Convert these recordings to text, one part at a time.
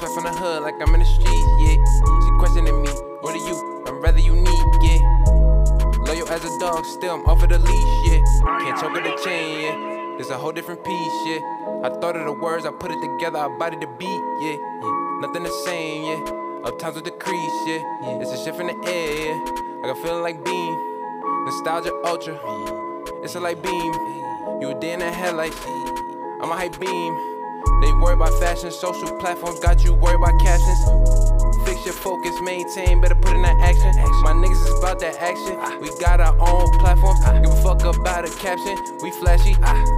back from the hood like I'm in the streets, yeah. She questioning me, what are you? I'm rather unique, yeah. Loyal as a dog, still I'm off of the leash, yeah. Can't choke at the chain, yeah. There's a whole different piece, yeah. I thought of the words, I put it together, I body the beat, yeah. yeah. Nothing the same, yeah. Up times will decrease, yeah. yeah. It's a shift in the air, yeah. Like I'm feeling like Beam. Nostalgia ultra. Mm. It's a light beam. You a day in the headlights. I'm a hype beam. They worry about fashion, social platforms got you worried about captions. Fix your focus, maintain, better put in that action. My niggas is about that action. We got our own platforms, give a fuck about a caption. We flashy,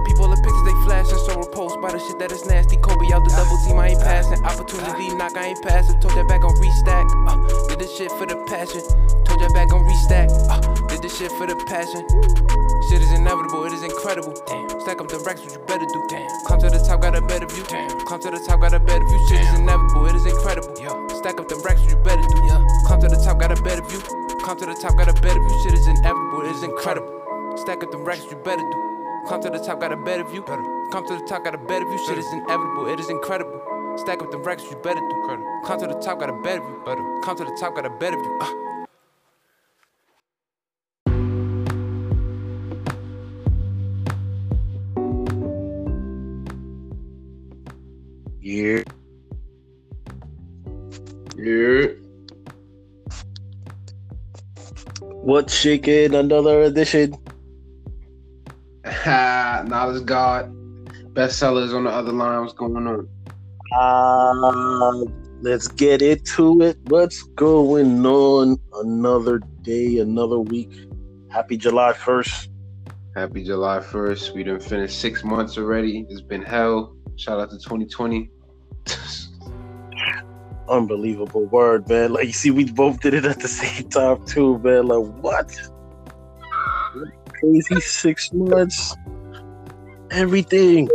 people the pictures they flashing, so repost by the shit that is nasty. Kobe out the double team, I ain't passing. Opportunity knock, I ain't passing. Told that back on restack. Uh, did this shit for the passion. Told that back on restack. This shit for the passion. Shit is inevitable, it is incredible. Damn. Stack up the racks, what you better do. Damn. Come to the top, got a better view. Damn. Come to the top, got a better view. Shit is inevitable, it is incredible. Yo. Stack up the racks, what you better do. Yeah. Come to the top, got a better view. Come to the top, got a better view. Shit is inevitable, it is incredible. Stack up the racks, what you better do. Come to the top, got a better view. Come to the top, got a better view. Shit is inevitable, it is incredible. Stack up the racks, what you better do. Come to the top, got a better view. Come to the top, got a better view. Uh. Yeah. Yeah. What's shaking? Another edition. Knowledge God. Bestsellers on the other line. What's going on? Uh, let's get into it. What's going on? Another day, another week. Happy July 1st. Happy July 1st. We done finished six months already. It's been hell. Shout out to 2020. Unbelievable word, man. Like you see, we both did it at the same time too, man. Like what? Crazy six months. Everything.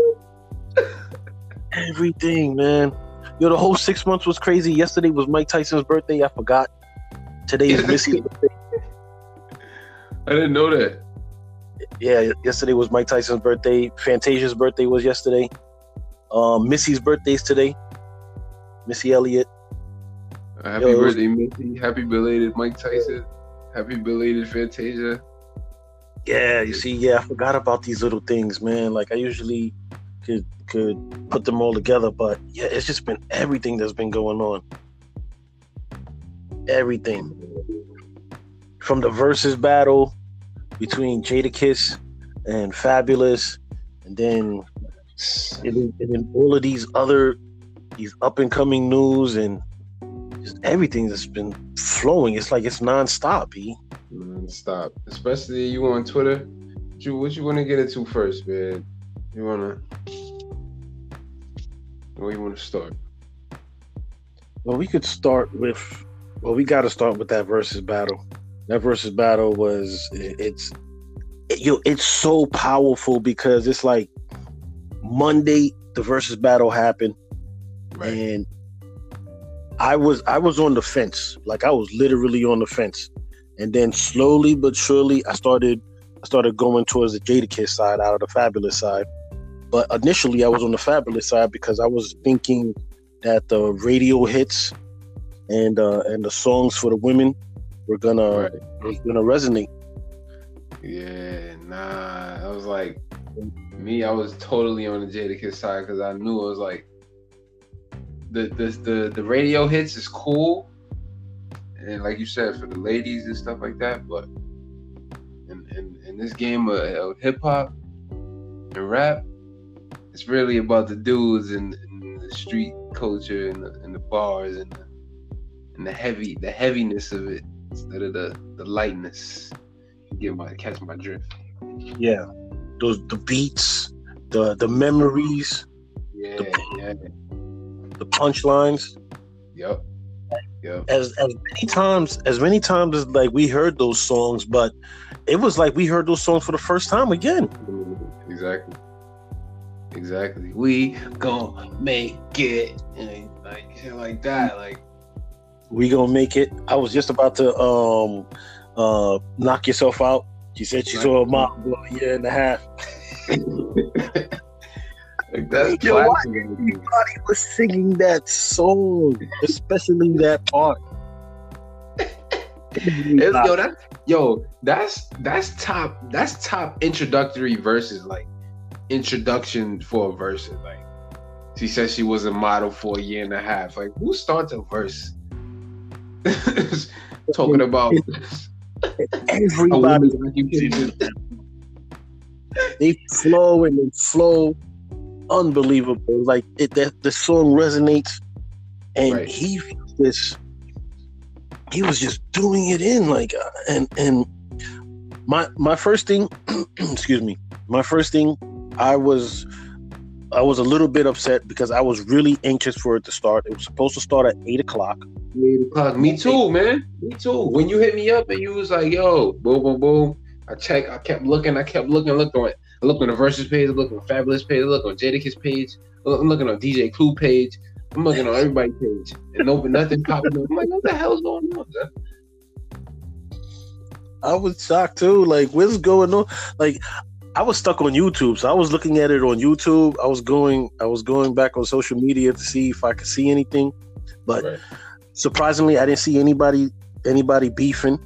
Everything, man. Yo, the whole six months was crazy. Yesterday was Mike Tyson's birthday. I forgot. Today is Missy's birthday. I didn't know that. Yeah, yesterday was Mike Tyson's birthday. Fantasia's birthday was yesterday. Um, Missy's birthday's today. Missy Elliott. Uh, happy Yo, birthday, Missy. Happy belated Mike Tyson. Happy belated Fantasia. Yeah, you see, yeah, I forgot about these little things, man. Like I usually could could put them all together, but yeah, it's just been everything that's been going on. Everything. From the Verzuz battle between Jadakiss and Fabolous, and then and then all of these other these up and coming news and just everything that's been flowing. It's like it's nonstop, E. Nonstop. Especially you on Twitter. What you, what you want to get into first, man? You wanna where you wanna start? Well, we could start with well, we gotta start with that Verzuz battle. That Verzuz battle was it's it, yo, it's so powerful because it's like Monday the Verzuz battle happened, right. and I was I was on the fence, like I was literally on the fence, and then slowly but surely I started I started going towards the Jada Jadakiss side out of the Fabolous side, but initially I was on the Fabolous side because I was thinking that the radio hits and uh, and the songs for the women were gonna right. were gonna resonate. Yeah, nah, I was like me, I was totally on the Jadakiss side because I knew it was like the, the the the radio hits is cool, and like you said, for the ladies and stuff like that. But in in, in this game of, of hip hop and rap, it's really about the dudes and, and the street culture and the, and the bars and the, and the heavy the heaviness of it instead of the the lightness. Get my catch my drift. Yeah those the beats, the the memories, yeah, the, yeah. the punchlines. Yep. Yep. As as many times as many times as like we heard those songs, but it was like we heard those songs for the first time again. Exactly. Exactly. We gonna make it like shit like that. Like we gonna make it. I was just about to um uh knock yourself out she said she saw a mom for a year and a half. Like that's Yo, why everybody was singing that song, especially that part. Yo, that, yo, that's that's top. That's top introductory verses. Like introduction for a verse. Like she said she was a model for a year and a half. Like who starts a verse talking about Everybody, they flow and they flow, unbelievable. Like it, that the song resonates, and Right. he just he was just doing it in like, uh, and and my my first thing, excuse me, my first thing, I was. I was a little bit upset because I was really anxious for it to start. It was supposed to start at eight o'clock. O'clock. Me too, man. Me too. When you hit me up and you was like, "Yo, boom, boom, boom," I checked. I kept looking. I kept looking. Looked on. I looked on the Verzuz page. I looked on Fabolous page. I looked on Jadakiss page. I'm looking on DJ Clue page. I'm looking on everybody's page, and no, nothing popping up. I'm like, "What the hell's going on?" I was shocked too. Like, what's going on? Like, I was stuck on YouTube, so I was looking at it on YouTube. I was going, I was going back on social media to see if I could see anything, but Right. Surprisingly, I didn't see anybody, anybody beefing,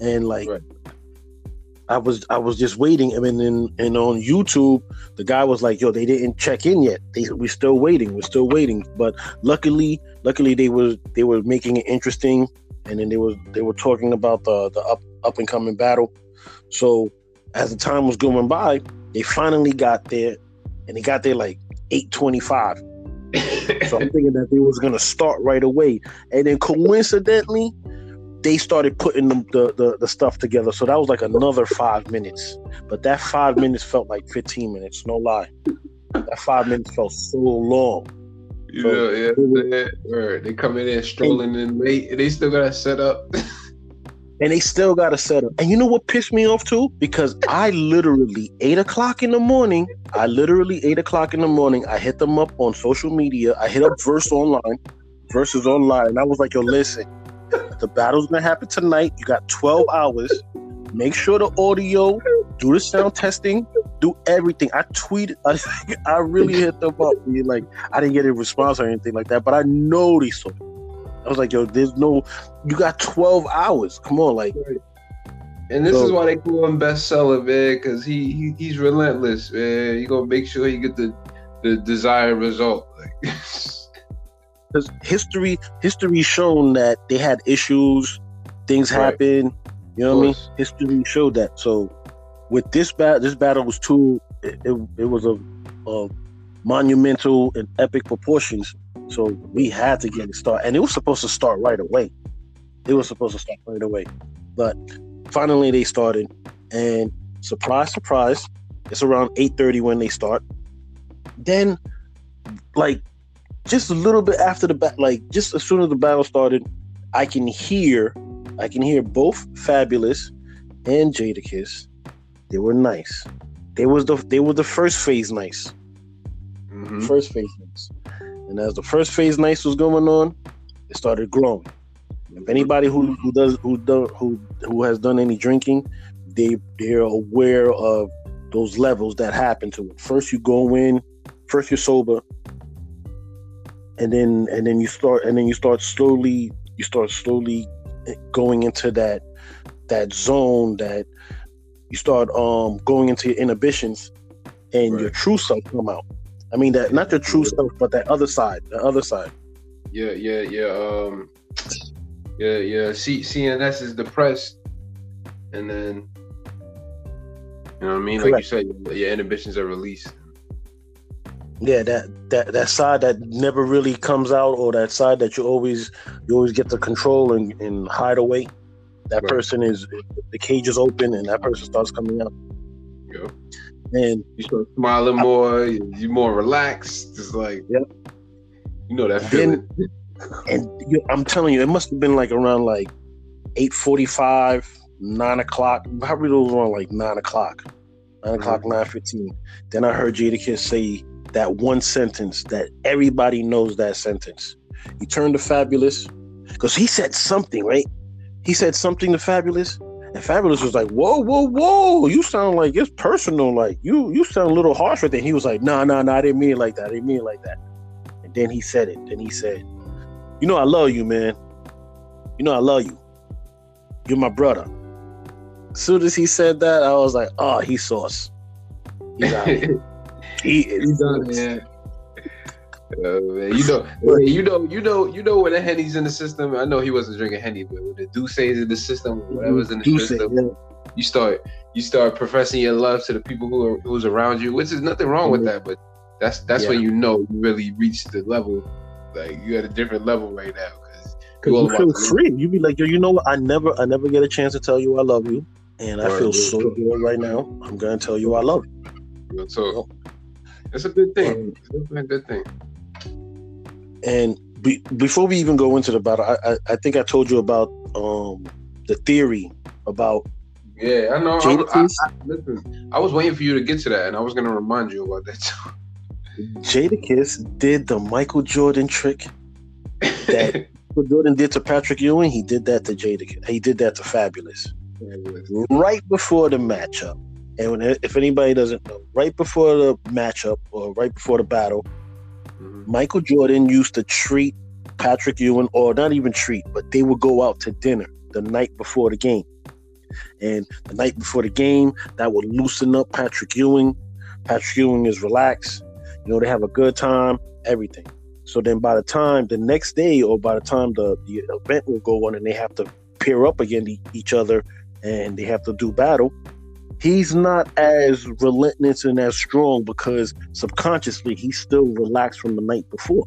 and like, Right. I was, I was just waiting. I mean, and, and on YouTube, the guy was like, "Yo, they didn't check in yet. They, we're still waiting. We're still waiting." But luckily, luckily, they were, they were making it interesting, and then they were, they were talking about the, the up, up and coming battle. So as the time was going by, they finally got there, and they got there like eight twenty-five. So I'm thinking that they was gonna start right away, and then coincidentally, they started putting the, the, the, the stuff together. So that was like another five minutes. But that five minutes felt like 15 minutes, no lie. That five minutes felt so long. You know, yeah, yeah. Word. They coming in there strolling in late, and they still got to set up. And they still got a setup. And you know what pissed me off too? Because I literally eight o'clock in the morning. I literally eight o'clock in the morning. I hit them up on social media. I hit up Verse Online, Verzuz Online, and I was like, "Yo, listen, the battle's gonna happen tonight. You got twelve hours. Make sure the audio, do the sound testing, do everything." I tweeted. I, I really hit them up. Like I didn't get a response or anything like that, but I know they saw. it. I was like, "Yo, there's no. You got twelve hours. Come on, like." And this So- is why they call him bestseller, man, because he, he he's relentless, man. You gonna make sure you get the the desired result. Like, because history history shown that they had issues, things Right. happen. You know what I mean? History showed that. So with this battle, this battle was too. It, it, it was a, a monumental and epic proportions. So we had to get it started, and it was supposed to start right away. It was supposed to start right away, but finally they started, and surprise, surprise, it's around eight thirty when they start. Then, like just a little bit after the battle, like just as soon as the battle started, I can hear, I can hear both Fabolous and Jadakiss. They were nice. They was the they were the first phase nice, Mhm. first phase nice, and as the first phase nice was going on, it started growing. If anybody who, who does who do, who who has done any drinking, they they're aware of those levels that happen to it. First you go in, first you're sober, and then and then you start and then you start slowly you start slowly going into that that zone that you start um going into your inhibitions and your true self come out. I mean that not your true self, but that other side, the other side. Yeah, yeah, yeah. Um, yeah, yeah. C- CNS is depressed, and then you know what I mean. Like you Correct. said, your, your inhibitions are released. Yeah, that that that side that never really comes out, or that side that you always you always get to control and, and hide away. That Right. person is the cage is open, and that person starts coming out. Know, And you start smiling more. you- You're more relaxed. It's like, Yep. you know that Then- feeling. and you, I'm telling you, it must have been like around like eight forty-five, nine o'clock. Probably those around like nine o'clock, 9 mm-hmm. o'clock, nine fifteen. Then I heard Jadakiss say that one sentence that everybody knows that sentence. He turned to Fabolous because he said something, right? He said something to Fabolous, And Fabolous was like, "Whoa, whoa, whoa! You sound like it's personal. Like you, you sound a little harsh with it." He was like, nah, nah, nah, I didn't mean it like that. I didn't mean it like that." And then he said it. Then he said, "You know, I love you, man. You know, I love you. You're my brother." As soon as he said that, I was like, "Oh, he's sauce. He's out. he is He's done, sauce." man. Uh, man, you know, you know, you know, you know when the henny's in the system. I know he wasn't drinking henny, but when the Douce is in the system, whatever's in the Douce, system, yeah. you start you start professing your love to the people who are who's around you, which is nothing wrong with Mhm. that. But that's that's Yeah. when you know you really reached the level, like you at a different level right now because Cause all you feel free. You be like, yo, you know what? I never, I never get a chance to tell you I love you, and I Word, feel so good right now. I'm gonna tell you I love you. Talk. It's a good thing. It's a good thing. And be, before we even go into the battle, I, I, I think I told you about um the theory about Yeah, I know. I, I, listen, I was waiting for you to get to that, and I was gonna remind you about that too. Jadakiss did the Michael Jordan trick that Michael Jordan did to Patrick Ewing. He did that to Jadakiss. He did that to Fabulous right before the matchup. And when, if anybody doesn't know, right before the matchup or right before the battle. Michael Jordan used to treat Patrick Ewing, or not even treat, but they would go out to dinner the night before the game. And the night before the game, that would loosen up Patrick Ewing. Patrick Ewing is relaxed. You know, they have a good time, everything. So then by the time the next day, or by the time the, the event will go on and they have to pair up against each other and they have to do battle, he's not as relentless and as strong because subconsciously he's still relaxed from the night before.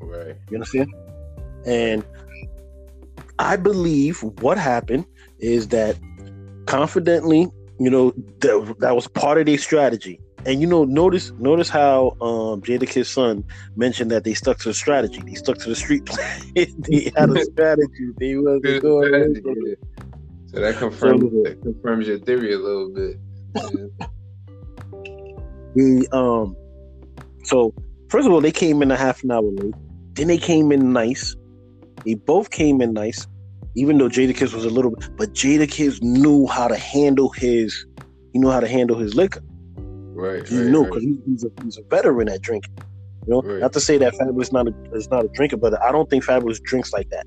Right. You understand? And I believe what happened is that confidently, you know, that, that was part of their strategy. And you know, notice notice how um Jadakiss son mentioned that they stuck to the strategy. They stuck to the street plan. they had a strategy. They wasn't going away strategy, from it. yeah. So that confirms So- that confirms your theory a little bit. Yeah. The um, so first of all, they came in a half an hour late. Then they came in nice. They both came in nice, even though Jadakiss was a little bit. But Jadakiss knew how to handle his. He knew how to handle his liquor. Right. He right, knew because he, he's a he's a veteran at drinking. You know, Right. not to say that Fabolous not a, is not a drinker, but I don't think Fabolous drinks like that.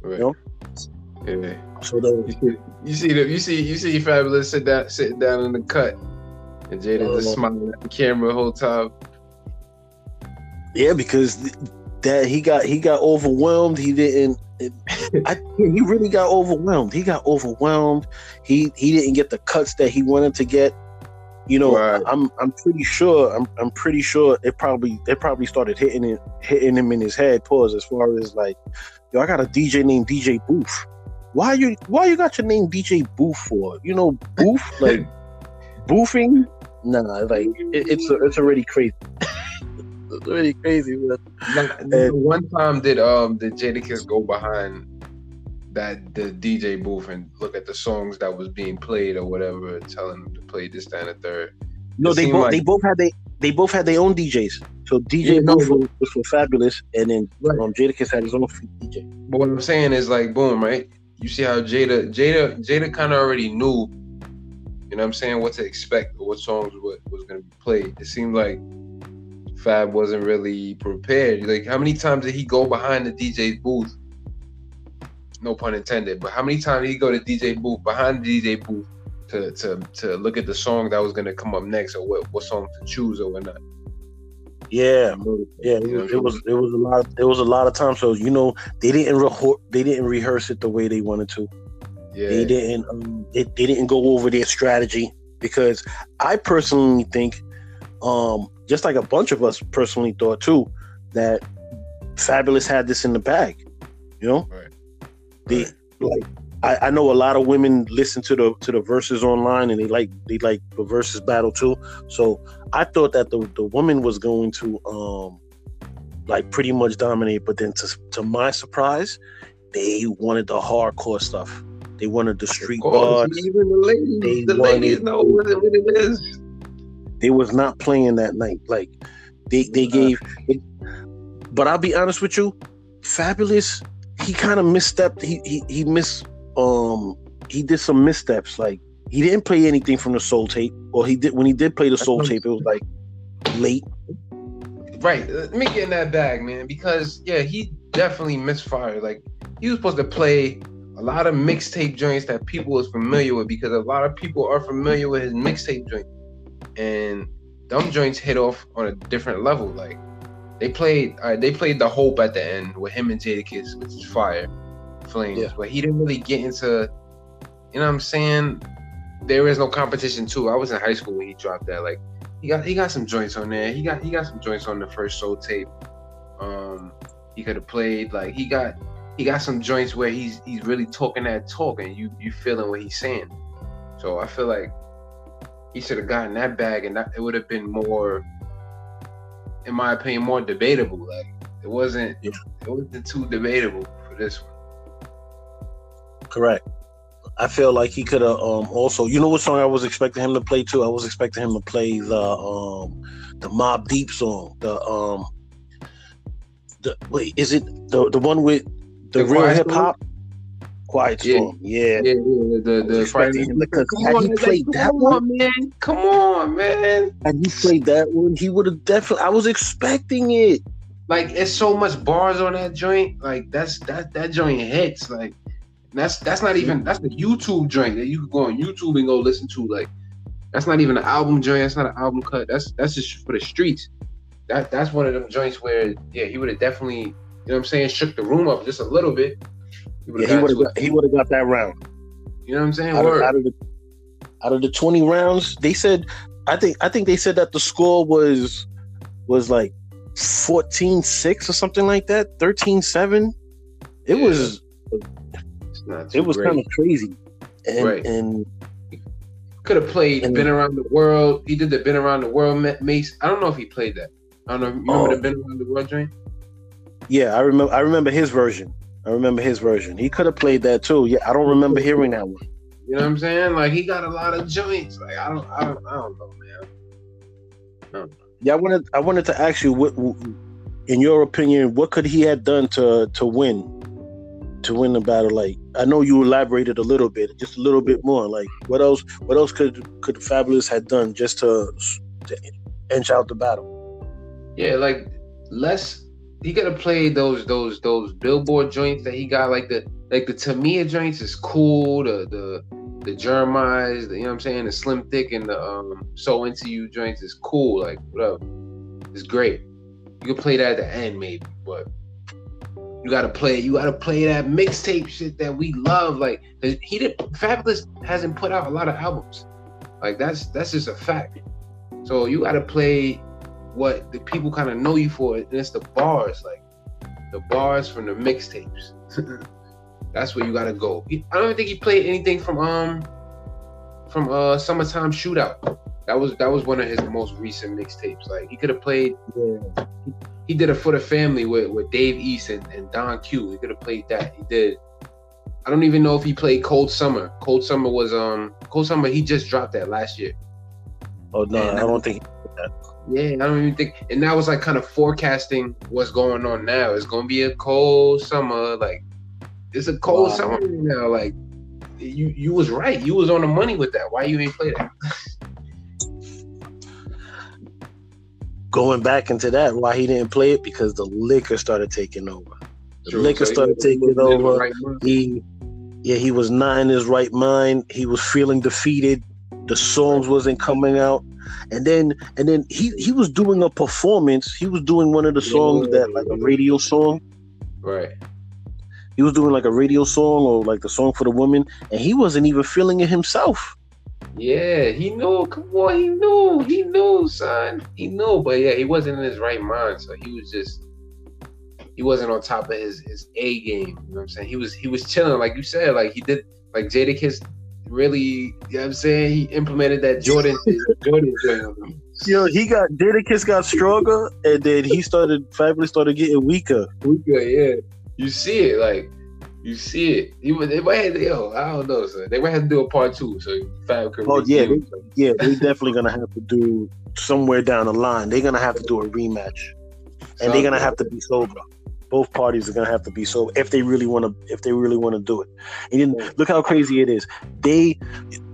Right. know? Yeah. You see, the you see you see Fabolous sit down sitting down in the cut, and Jada just Oh. smiling at the camera the whole time. yeah, because th- that he got he got overwhelmed. He didn't. It, I he really got overwhelmed. He got overwhelmed. He he didn't get the cuts that he wanted to get. You know, Right. I'm I'm pretty sure I'm I'm pretty sure it probably it probably started hitting it hitting him in his head. Pause as far as like, yo, I got a DJ named DJ Booth. Why you why you got your name DJ Booth for? You know, Booth like boofing. Nah, like it, it's it's already crazy. it's already crazy. Man. Now, one time did um did Jadakiss go behind that the DJ booth and look at the songs that was being played or whatever, telling them to play this, that, and the third. No, It they both like- they both had they they both had their own DJs. So DJ Yeah, no, Booth was, was Fabolous, and then Right. um, Jadakiss had his own DJ. But what I'm saying is like, boom, right? You see how Jada, Jada, Jada kind of already knew, you know what I'm saying, what to expect or what songs what was gonna be played. It seemed like Fab wasn't really prepared. Like, how many times did he go behind the DJ booth? No pun intended, but how many times did he go to DJ booth behind the DJ booth to to to look at the song that was gonna come up next or what what song to choose or whatnot? Yeah, yeah, it was, it was it was a lot. It was a lot of time. So you know, they didn't reho- they didn't rehearse it the way they wanted to. Yeah, They didn't um, they, they didn't go over their strategy because I personally think, um, just like a bunch of us personally thought too, that Fabolous had this in the bag. You know, Right. they like I, I know a lot of women listen to the to the Verzuz online and they like they like the Verzuz battle too. So I thought that the the woman was going to um like pretty much dominate, but then to to my surprise, they wanted the hardcore stuff. They wanted the street bars. even the ladies, They the ladies know what it, what it is. They was not playing that night. Like they they gave. but I'll be honest with you, Fabolous. He kind of misstepped. He he he miss um he did some missteps. Like he didn't play anything from the soul tape, or he did when he did play the soul tape, it was like late. Right. Let me get in that bag, man, because yeah, he definitely misfired. Like he was supposed to play a lot of mixtape joints that people was familiar with because a lot of people are familiar with his mixtape joint. And them joints hit off on a different level. Like they played uh, they played the hope at the end with him and Jadakiss, which is fire, flames. Yeah. But he didn't really get into you know what I'm saying? There is no competition too. I was in high school when he dropped that. Like he got he got some joints on there. He got he got some joints on the first soul tape. Um he could have played like he got he got some joints where he's he's really talking that talk and you you feeling what he's saying. So I feel like he should have gotten that bag and that, it would have been more in my opinion more debatable. Like it wasn't Yeah. it wasn't too debatable for this one. Correct. I feel like he could have um also you know what song I was expecting him to play too? I was expecting him to play the um the Mobb Deep song. The um the wait, is it the the one with the, The real hip hop? Quiet Yeah. Storm. Yeah. Yeah, yeah, the the Expecting him to- Come had on, he played come that on, one, man. Come on, man. had he played that one, he would have definitely I was expecting it. Like it's so much bars on that joint. Like that's that that joint hits. Like that's that's not even that's the YouTube joint that you could go on YouTube and go listen to. Like that's not even an album joint. That's not an album cut. That's that's just for the streets. That that's one of them joints where yeah he would have definitely you know what I'm saying shook the room up just a little bit. He Yeah, got would have got he would got that round. You know what I'm saying? out of, out of the out of the 20 rounds they said i think i think they said that the score was was like 14-6 or something like that 13-7 it Yeah. was not it was kind of crazy and Right. and Could have played And- "Been Around the World." He did the "Been Around the World" ma- Mase. I don't know if he played that. I don't know. You remember Oh. the "Been Around the World" joint? yeah i remember i remember his version i remember his version he could have played that too yeah i don't remember hearing that one You know what I'm saying? Like he got a lot of joints. Like I don't, I don't, I don't know, man. yeah i wanted i wanted to ask you what in your opinion what could he have done to to win to win the battle like i know you elaborated a little bit just a little bit more like what else what else could could Fabolous had done just to, to inch out the battle Yeah, like less. He could have played those, those, those billboard joints that he got. Like the, like the Tamia joints is cool. The, the, the Jeremiah's, the, you know what I'm saying? The Slim Thick and the um So Into You joints is cool. Like whatever, it's great. You could play that at the end maybe, but you gotta play. You gotta play that mixtape shit that we love. Like he did. Fabolous hasn't put out a lot of albums. Like that's that's just a fact. So you gotta play what the people kind of know you for, and it's the bars, like the bars from the mixtapes. That's where you gotta go. I don't even think he played anything from um from uh Summertime Shootout. That was that was one of his most recent mixtapes. Like he could have played. yeah He did it for the family with, with Dave East and, and Don Q. He could have played that. He did. I don't even know if he played Cold Summer. Cold Summer was um Cold Summer. He just dropped that last year. oh no Man, i don't think Yeah, I don't even think, and that was like kind of forecasting what's going on now. It's gonna be a cold summer, like it's a cold Wow. summer now. Like you, you was right. You was on the money with that. Why you ain't play that? going back into that why he didn't play it? Because the liquor started taking over. The True. liquor So started taking in over. right he yeah he was not in his right mind. He was feeling defeated. The songs wasn't coming out. And then and then he he was doing a performance. He was doing one of the songs that like a radio song. Right. he was doing like a radio song or like the song for the woman. And he wasn't even feeling it himself Yeah, he knew. Come on, he knew. He knew, son. He knew. But yeah, he wasn't in his right mind. So he was just. He wasn't on top of his his A game. You know what I'm saying? He was he was chilling, like you said. Like he did. Like Jadakiss really. You know what I'm saying? He implemented that Jordan Jordan him. Yo, he got Jadakiss got stronger, and then he started Fabolous started getting weaker. Luka, yeah. You see it, like you see it. Would they might have yo, I don't know, son. They might have to do a part two, so Fab could Oh, yeah, review. Yeah, They're definitely gonna have to do somewhere down the line. They're gonna have to do a rematch, and they're gonna have to be sober. Both parties are gonna have to be so if they really want to if they really want to do it. And then look how crazy it is. They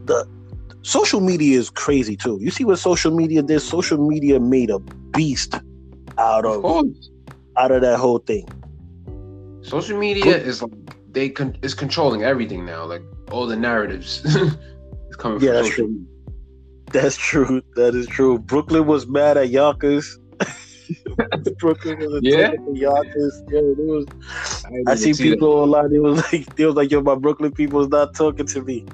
the social media is crazy too. You see what social media did? Social media made a beast out Of of out of that whole thing. Social media is like they con- is controlling everything now. Like all the narratives is coming Yeah, from that's true. That's true. That is true. Brooklyn was mad at Yonkers. Brooklyn was Yeah? Yonkers. Yeah, it was. didn't I see see that. people online. They was like, they was like, yo, my Brooklyn people is not talking to me,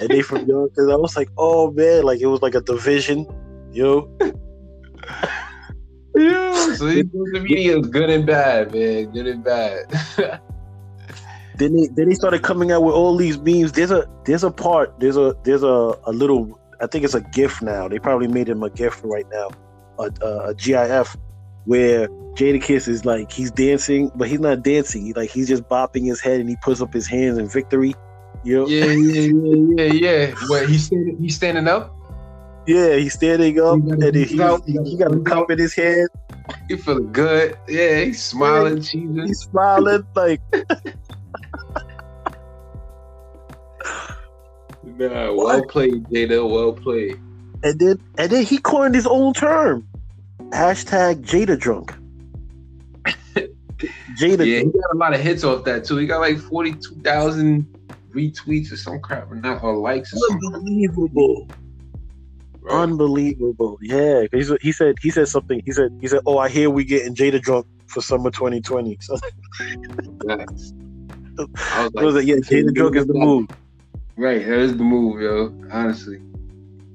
and they from Yonkers. I was like, oh man, like it was like a division, yo. Yeah, so these social media is good and bad, man. Good and bad. Then they then they started coming out with all these memes. There's a there's a part. There's a there's a a little. I think it's a GIF now. They probably made him a GIF right now, a, a, a GIF, where Jadakiss is like he's dancing, but he's not dancing. He like he's just bopping his head and he puts up his hands in victory. You know? yeah, yeah, yeah, yeah, yeah. What he's standing, he's standing up. Yeah, he's standing up He got and he, he, he got a cup in his hand. He feeling good. Yeah, he's smiling, cheesing. He's smiling like Nah, well played, Jada. Well played. and then and then he coined his own term. Hashtag Jada drunk. Jada Yeah, he got a lot of hits off that too. He got like forty-two thousand retweets or some crap, or not or likes or. Unbelievable. Right? Unbelievable. Yeah, He, he said he said something. He said he said, Oh, I hear we getting Jada drunk for summer 2020. So Nice. I was I was like, yeah, Jada drunk is the move. Right, that is the move, yo. Honestly.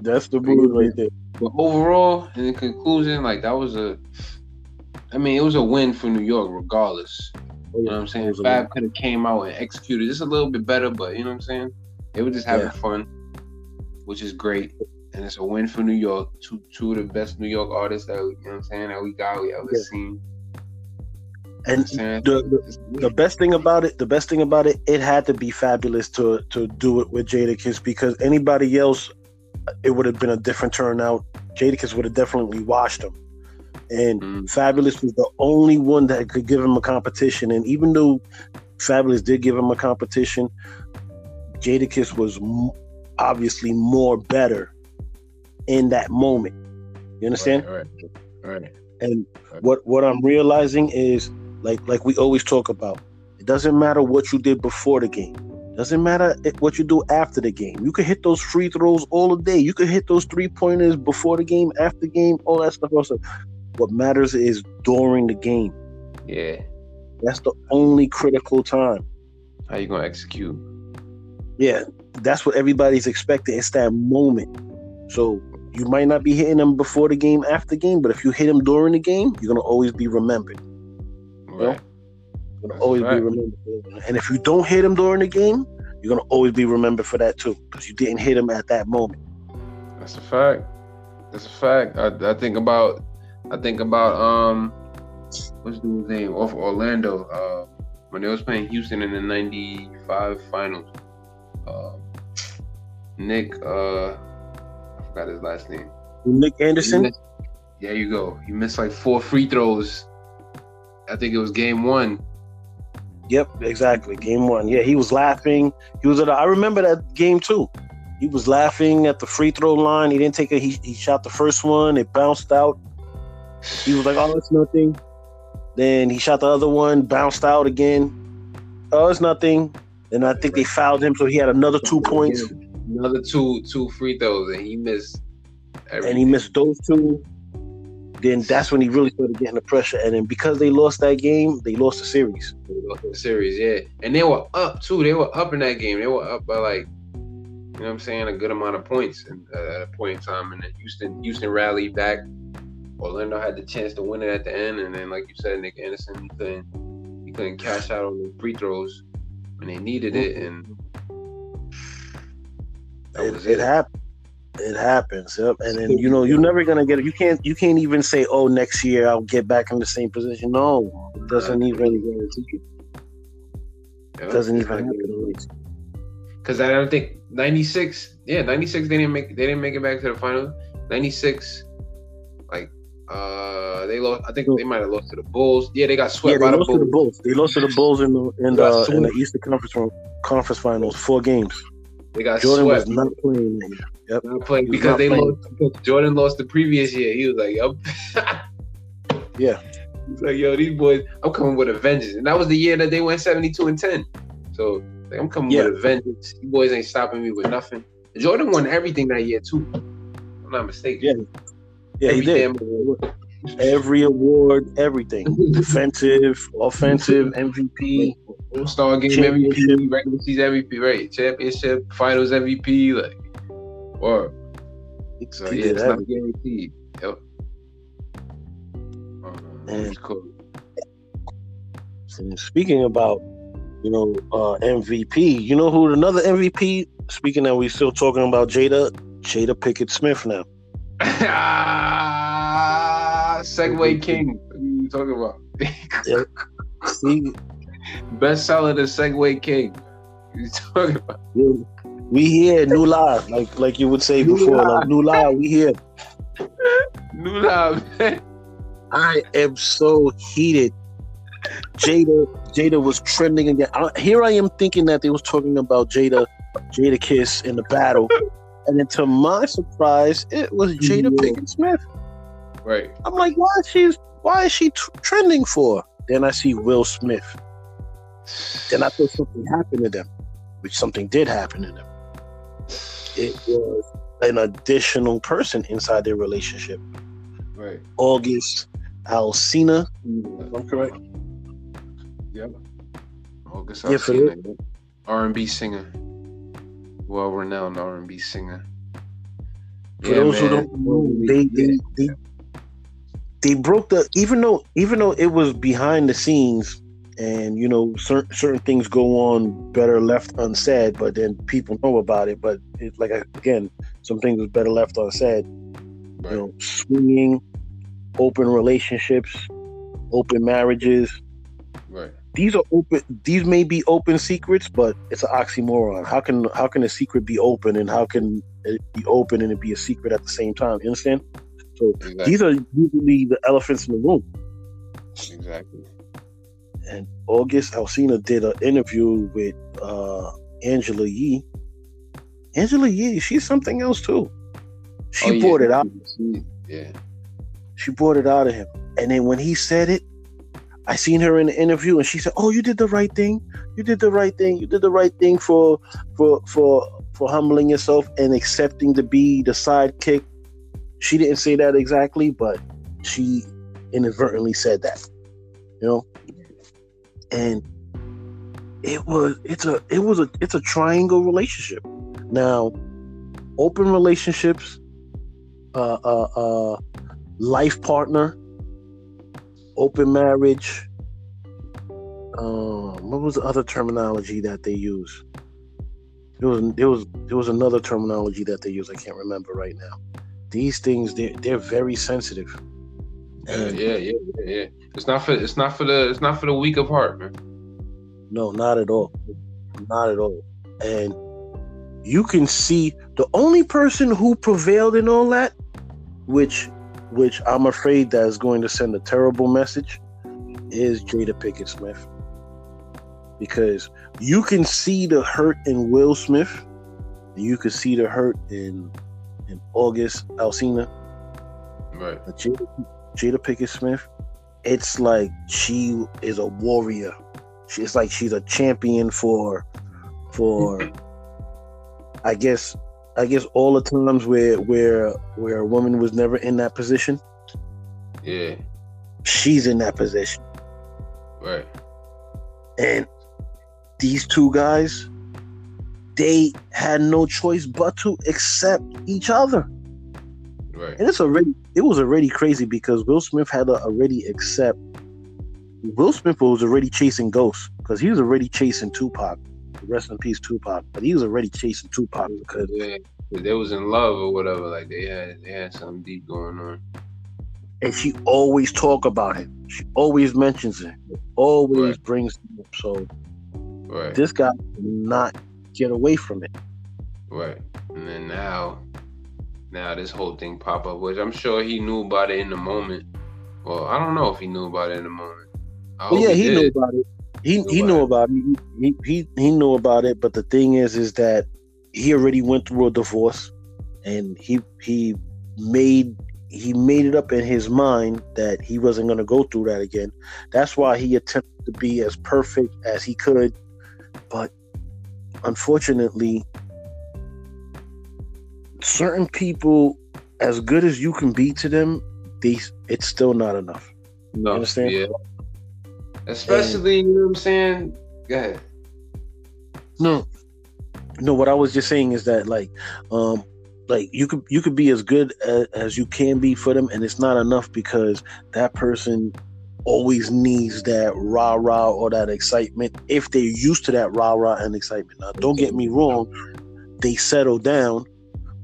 That's the move right there. But overall, in conclusion, like that was a I mean, it was a win for New York regardless. Oh, You know what I'm saying? Fab could have came out and executed just a little bit better, but you know what I'm saying? They were just having Yeah. fun, which is great. And it's a win for New York. Two two of the best New York artists that you know what I'm saying that we got, we ever Yeah. seen. And You know what I'm saying? the, the the best thing about it, the best thing about it, it had to be Fabolous to to do it with Jadakiss because anybody else, it would have been a different turnout. Jadakiss would have definitely washed him, and Mm. Fabolous was the only one that could give him a competition. And even though Fabolous did give him a competition, Jadakiss was m- obviously more better in that moment. You understand? Right, right, right. And what what I'm realizing is like like we always talk about. It doesn't matter what you did before the game. Doesn't matter what you do after the game. You can hit those free throws all the day. You can hit those three pointers before the game, after the game, all that stuff. Also, what matters is during the game. Yeah. That's the only critical time. How you gonna execute? Yeah, that's what everybody's expecting. It's that moment. So you might not be hitting them before the game, after the game, but if you hit them during the game, you're gonna always be remembered. Right. You're gonna always a be remembered. And if you don't hit him during the game, you're gonna always be remembered for that too, because you didn't hit him at that moment. That's a fact. That's a fact. I, I think about I think about um what's the dude's name off Orlando uh when they was playing Houston in the '95 finals. Uh, Nick uh I forgot his last name. Nick Anderson. missed- There you go. He missed like four free throws. I think it was game one. Yep, exactly. Game one. Yeah, he was laughing. He was at. A, I remember that game too. He was laughing at the free throw line. He didn't take it. He, he shot the first one. It bounced out. He was like, "Oh, it's nothing." Then he shot the other one, bounced out again. Oh, it's nothing. And I think they fouled him, so he had another two points, Another two two free throws, and he missed. and he missed those two. Then that's when he really started getting the pressure. And then because they lost that game, they lost the series. the series, yeah. And they were up too. They were up in that game. They were up by like, you know what I'm saying, a good amount of points in, uh, at a point in time. And then Houston, Houston rallied back. Orlando had the chance to win it at the end, and then like you said, Nick Anderson he couldn't he couldn't cash out on the free throws when they needed it, and It, it it. happened. It happens. Yep. And then you know you're never gonna get it. You can't. You can't even say, "Oh, next year I'll get back in the same position." No, it doesn't even. guarantee It doesn't even happen. Because I don't think '96. Yeah, '96. They didn't make. They didn't make it back to the final. '96. Like Uh, they lost. I think they might have lost to the Bulls. Yeah, they got Yeah, swept they by the lost to the Bulls. Bulls. They lost to the Bulls in the in the in the. Eastern Conference conference finals. Four games. They got Jordan swept. was not playing. Yep. Not playing because not they playing. lost. Jordan lost the previous year. He was like, "Yup." Yeah. He's like, "Yo, these boys, I'm coming with a vengeance." And that was the year that they went 72 and 10. So like, I'm coming Yeah. with a vengeance. You boys ain't stopping me with nothing. Jordan won everything that year too. I'm not mistaken. Yeah. Yeah, he did. Every award, everything. Defensive, offensive, MVP. All Star game. MVP, regular season MVP, right? Championship, finals MVP, like, or so yeah, it's not guaranteed. Yep. Um, And- cool. Speaking about, you know, uh, MVP, you know who another MVP? Speaking that we still talking about Jada, Jada Pinkett Smith now. Segue King. What are you talking about? See, Bestseller, the Segue King. What are you talking about? we- here, new live, like like you would say New before, live. like new live, we here. New love, man. I am so heated. Jada, Jada was trending again. I, here I am thinking that they was talking about Jada, Jada Kiss in the battle, and then to my surprise, it was Jada Yeah. Pinkett Smith. Right. I'm like, why is she, why is she t- trending for? Then I see Will Smith. Then I thought something happened to them, which something did happen to them. It was an additional person inside their relationship. Right. August Alsina, if I'm correct. Yep. August Yeah, Alsina, R&B singer, well renowned R&B singer. For those who don't know, they, they, they they broke the even though even though it was behind the scenes and you know certain certain things go on better left unsaid, but then people know about it. But it's like again, some things was better left unsaid. right. You know, swinging, open relationships, open marriages. right. These are open. These may be open secrets, but it's an oxymoron. How can how can a secret be open and how can it be open and it be a secret at the same time? You understand? So Exactly. these are usually the elephants in the room. exactly. And August Alsina did an interview with uh, Angela Yee. Angela Yee, she's something else too. She Oh, yeah. brought it out. Yeah. She brought it out of him. And then when he said it, I seen her in the interview and she said, Oh, you did the right thing. You did the right thing. You did the right thing for for for for humbling yourself and accepting to be the sidekick. She didn't say that exactly, but she inadvertently said that. You know? And it was it's a it was a it's a triangle relationship. Now, open relationships, uh uh uh life partner, open marriage. Um, what was the other terminology that they use? It was it was it was another terminology that they use. I can't remember right now. These things they're they're very sensitive. Yeah, And yeah, yeah, yeah, yeah. It's not for it's not for the it's not for the weak of heart, man. no, not at all, not at all. And you can see the only person who prevailed in all that, which which I'm afraid that is going to send a terrible message, is Jada Pinkett Smith. Because you can see the hurt in Will Smith, and you can see the hurt in in August Alsina, Right. but Jada, Jada Pinkett Smith, it's like she is a warrior. She- It's like she's a champion for for I guess I guess all the times where where where a woman was never in that position, Yeah. she's in that position. Right. And these two guys, they had no choice but to accept each other. Right. And it's already it was already crazy because Will Smith had to already accept Will Smith was already chasing ghosts because he was already chasing Tupac. Rest in peace, Tupac. But he was already chasing Tupac because Yeah. They was in love or whatever. Like they had they had something deep going on. and she always talk about it. She always mentions it. Always Right. brings it up. So Right. this guy cannot get away from it. Right. And then now, now this whole thing pop up, which I'm sure he knew about it in the moment. Well, I don't know if he knew about it in the moment. Well, yeah, he knew about it. He Knew he about knew it. about it. He, he he knew about it. But the thing is, is that he already went through a divorce, and he he made he made it up in his mind that he wasn't going to go through that again. That's why he attempted to be as perfect as he could, but unfortunately, certain people, as good as you can be to them, these it's still not enough. No, understand? Yeah. Especially, you know what I'm saying? Go ahead. No, no. What I was just saying is that like, um, like you could you could be as good as, as you can be for them, and it's not enough because that person always needs that rah rah or that excitement if they're used to that rah rah and excitement. Now, don't get me wrong, they settle down,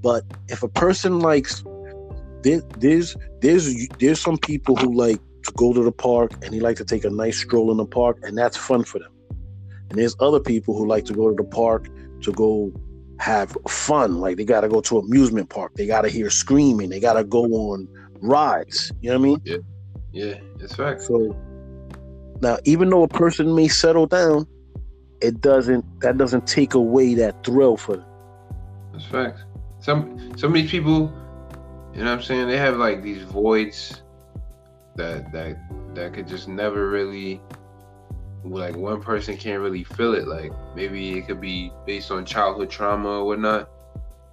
but if a person likes there, there's there's there's some people who like to go to the park and they like to take a nice stroll in the park, and that's fun for them. And there's other people who like to go to the park to go have fun. Like they got to go to amusement park. They got to hear screaming. They got to go on rides. You know what I mean? Yeah, it's facts. So now, even though a person may settle down, it doesn't. That doesn't take away that thrill for them. That's facts. Some some of these people, you know what I'm saying, they have like these voids that that that could just never really like one person can't really feel it. Like maybe it could be based on childhood trauma or whatnot.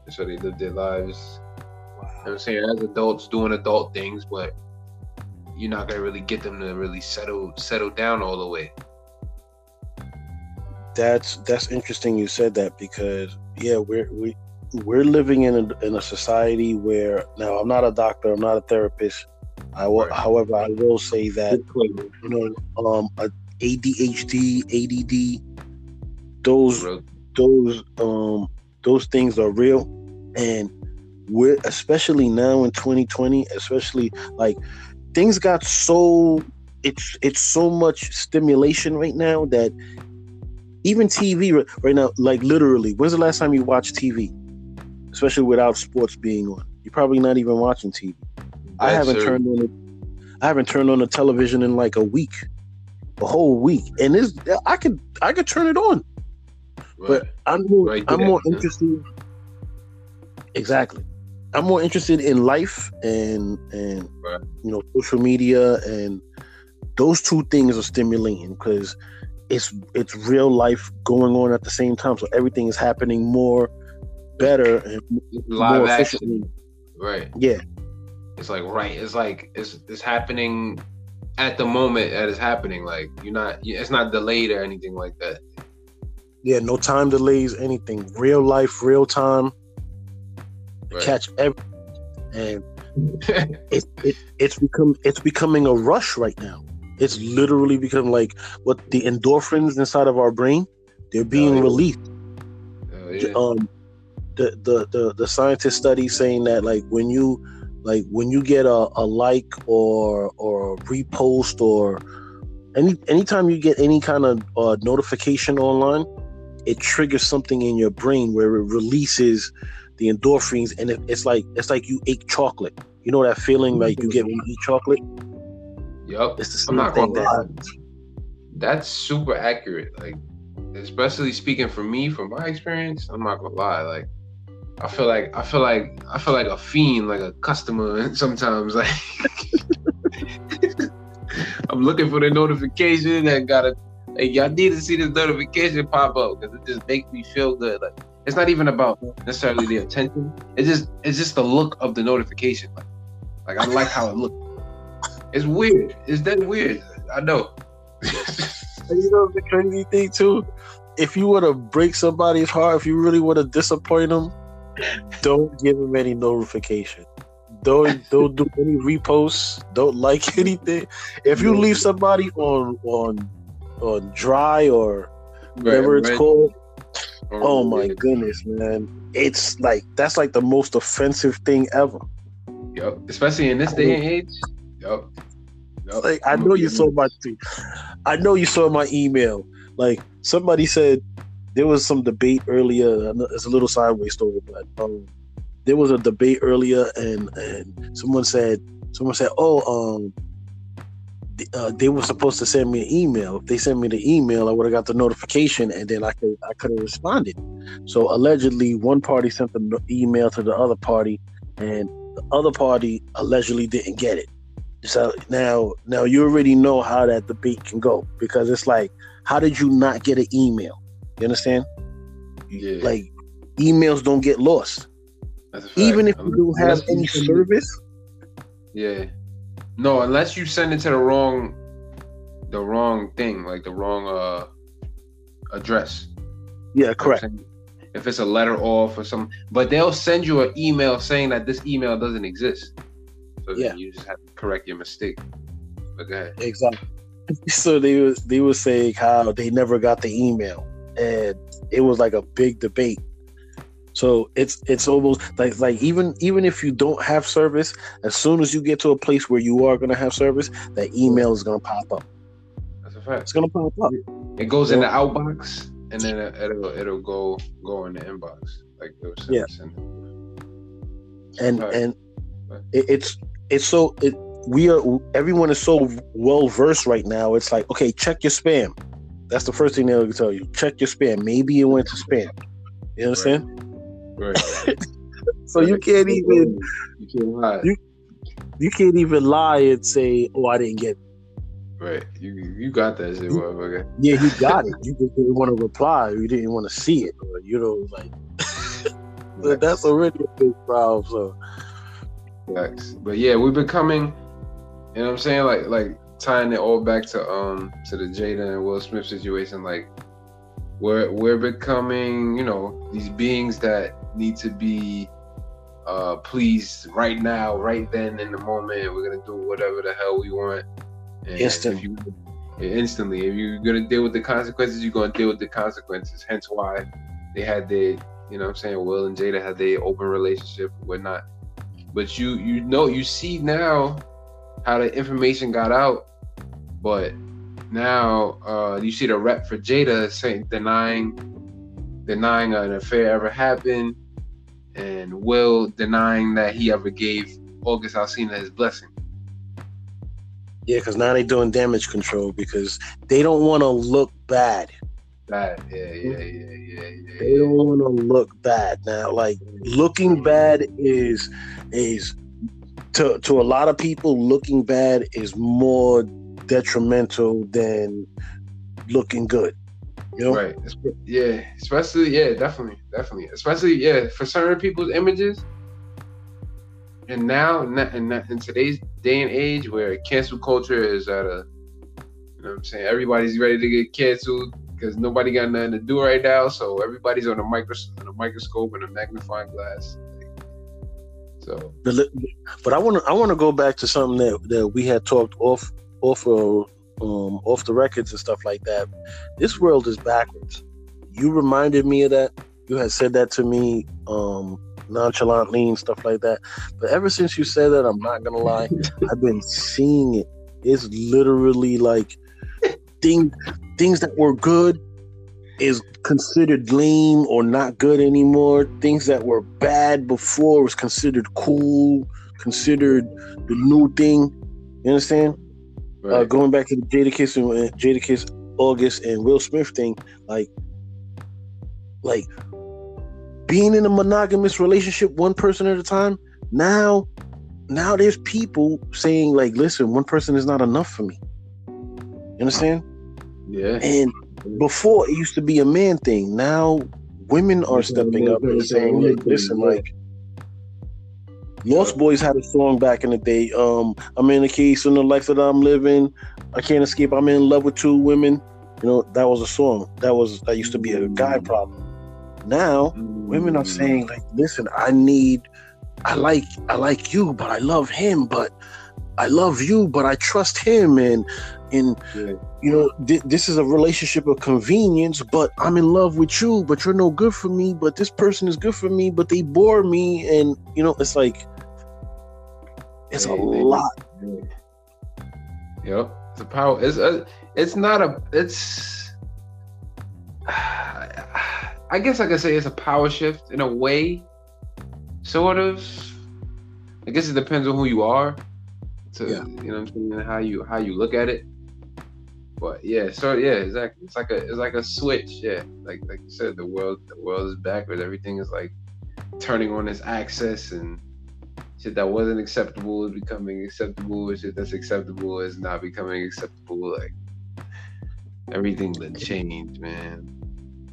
And so they live their lives. You know what I'm saying, as adults doing adult things, but you're not gonna really get them to really settle settle down all the way. That's that's interesting. You said that because yeah, we're we we're living in a in a society where now I'm not a doctor. I'm not a therapist. I will, Right. however, I will say that you know, um, ADHD, ADD, those Real- those um those things are real, and we're especially now in 2020, especially like things got so it's it's so much stimulation right now that even TV ri- right now, like literally, when's the last time you watched TV? Especially without sports being on, you're probably not even watching TV. I haven't a- turned on the, I haven't turned on the television in like a week, a whole week, and this I could I could turn it on, but. I'm more Right I'm more interested. Exactly, I'm more interested in life and and Right. you know social media and those two things are stimulating because it's it's real life going on at the same time, so everything is happening more better and live more action. efficiently. Right. Yeah, It's like right. It's like it's it's happening at the moment that it's happening. Like you're not. It's not delayed or anything like that. yeah, no time delays, anything. Real life, real time. Right. catch every and it, it it's become it's becoming a rush right now it's literally become like what the endorphins inside of our brain they're being Oh, yeah. released Oh, yeah. um the, the the the scientist study saying that like when you like when you get a, a like or or a repost or any anytime you get any kind of uh, notification online it triggers something in your brain where it releases the endorphins and it, it's like it's like you ate chocolate you know that feeling like you get when you eat chocolate Yup. it's the I'm not thing gonna that lie. happens. That's super accurate. Like, especially speaking for me, from my experience, I'm not gonna lie. Like, I feel like I feel like I feel like a fiend, like a customer. Sometimes, like, I'm looking for the notification and gotta. Like, y'all need to see this notification pop up because it just makes me feel good. Like, it's not even about necessarily the attention. It's just it's just the look of the notification. Like, like I like how it looks. It's weird. It's that weird. I know. And you know the crazy thing too? If you want to break somebody's heart, if you really want to disappoint them, don't give them any notification. Don't don't do any reposts. Don't like anything. If you leave somebody on on on dry or whatever it's called, oh my goodness, man! It's like that's like the most offensive thing ever. Yep. Especially in this day and age. Yep. Yep. Like I know you saw my tweet. I know you saw my email. Like somebody said there was some debate earlier. It's a little sideways story, but um, there was a debate earlier, and and someone said someone said, "Oh, um, uh, they were supposed to send me an email. If they sent me the email, I would have got the notification, and then I could I could have responded. So allegedly, one party sent the email to the other party, and the other party allegedly didn't get it. So now, now you already know how that debate can go because it's like, how did you not get an email? You understand? Yeah. Like, emails don't get lost, even if you don't have any service. Yeah. No, unless you send it to the wrong, the wrong thing, like the wrong uh address. Yeah, correct. If it's a letter off or something, but they'll send you an email saying that this email doesn't exist. So Yeah. you just have to correct your mistake. Okay. Exactly. So they was they were saying how they never got the email, and it was like a big debate. So it's it's almost like like even even if you don't have service, as soon as you get to a place where you are gonna have service, that email is gonna pop up. That's a fact. It's gonna pop up. It goes in the outbox, and then it- it'll it'll go go in the inbox. Like it was Yeah. sent. and Right. and it, it's it's so it we are everyone is so well versed right now. It's like okay, check your spam. That's the first thing they'll tell you. Check your spam. Maybe it went to spam. You understand? Right. So you can't even you can't lie. You- you can't even lie and say, "Oh, I didn't get." It. Right. You you got that shit, motherfucker. Yeah, you got it. You just didn't want to reply. You didn't want to see it, or you know, like. but that's already a big problem. So Facts. But yeah, we're becoming, you know what I'm saying? Like like tying it all back to um to the Jada and Will Smith situation, like we're we're becoming, you know, these beings that need to be uh pleased right now, right then in the moment. We're gonna do whatever the hell we want. And Instant. if you- instantly. If you're gonna deal with the consequences, you're gonna deal with the consequences. Hence why they had their, you know what I'm saying, Will and Jada had their open relationship, whatnot but you you know you see now how the information got out but now uh you see the rep for jada saying denying denying an affair ever happened and will denying that he ever gave august alsina his blessing yeah, because now they're doing damage control because they don't want to look bad. that yeah yeah yeah yeah yeah, They don't want to look bad now. Like looking bad is is to to a lot of people. Looking bad is more detrimental than looking good. You know, Right. Yeah. Especially, yeah, definitely, definitely. Especially, yeah, for certain people's images. And now, in, in, today's day and age, where cancel culture is at a, you know, what I'm saying everybody's ready to get canceled because nobody got nothing to do right now. So everybody's on a micros on a microscope and a magnifying glass. So but I want to I want to go back to something that, that we had talked off off of, um off the records and stuff like that. This world is backwards. You reminded me of that. You had said that to me um nonchalantly and stuff like that. But ever since you said that, I'm not gonna lie, I've been seeing it. It's literally like things things that were good is considered lame or not good anymore. Things that were bad before was considered cool, considered the new thing. You understand? Uh, going back to the Jada Kiss and uh, Jada Kiss August and Will Smith thing, like, like being in a monogamous relationship, one person at a time. Now, now there's people saying like, listen, one person is not enough for me. You understand? yeah. And before it used to be a man thing. Now women are stepping up and saying, like, listen, like Lost Boyz had a song back in the day. Um, I'm in a case in the life that I'm living. I can't escape. I'm in love with two women. You know, that was a song. That was that used to be a guy problem. Now women are saying, like, listen, I need I like I like you, but I love him, but I love you, but I trust him and and Yeah. you know, th- this is a relationship of convenience, but I'm in love with you, but you're no good for me, but this person is good for me, but they bore me. And, you know, it's like, it's a They- they- lot. Yep, it's a power. It's a. Uh, it's not a. It's. I guess I could say it's a power shift in a way. sort of. I guess it depends on who you are. To Yeah. you know what I'm saying, how you how you look at it. But yeah, so yeah, exactly. It's like a it's like a switch. Yeah, like like you said, the world the world is backwards. Everything is like turning on its axis and shit that wasn't acceptable is becoming acceptable. Shit that's acceptable is not becoming acceptable. Like everything done changed, man.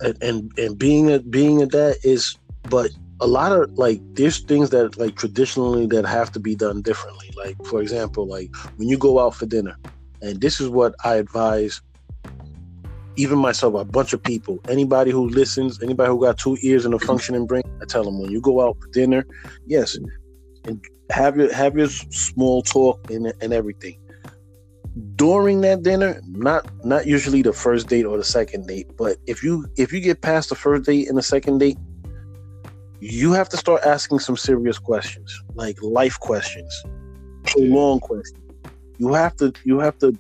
and and, and being at being at that is but a lot of like there's things that like traditionally that have to be done differently like for example like when you go out for dinner and this is what i advise even myself a bunch of people anybody who listens anybody who got two ears and a functioning brain i tell them when you go out for dinner yes and have your have your small talk and, and everything. During that dinner not not usually the first date or the second date but if you if you get past the first date and the second date you have to start asking some serious questions like life questions prolonged questions. You have to you have to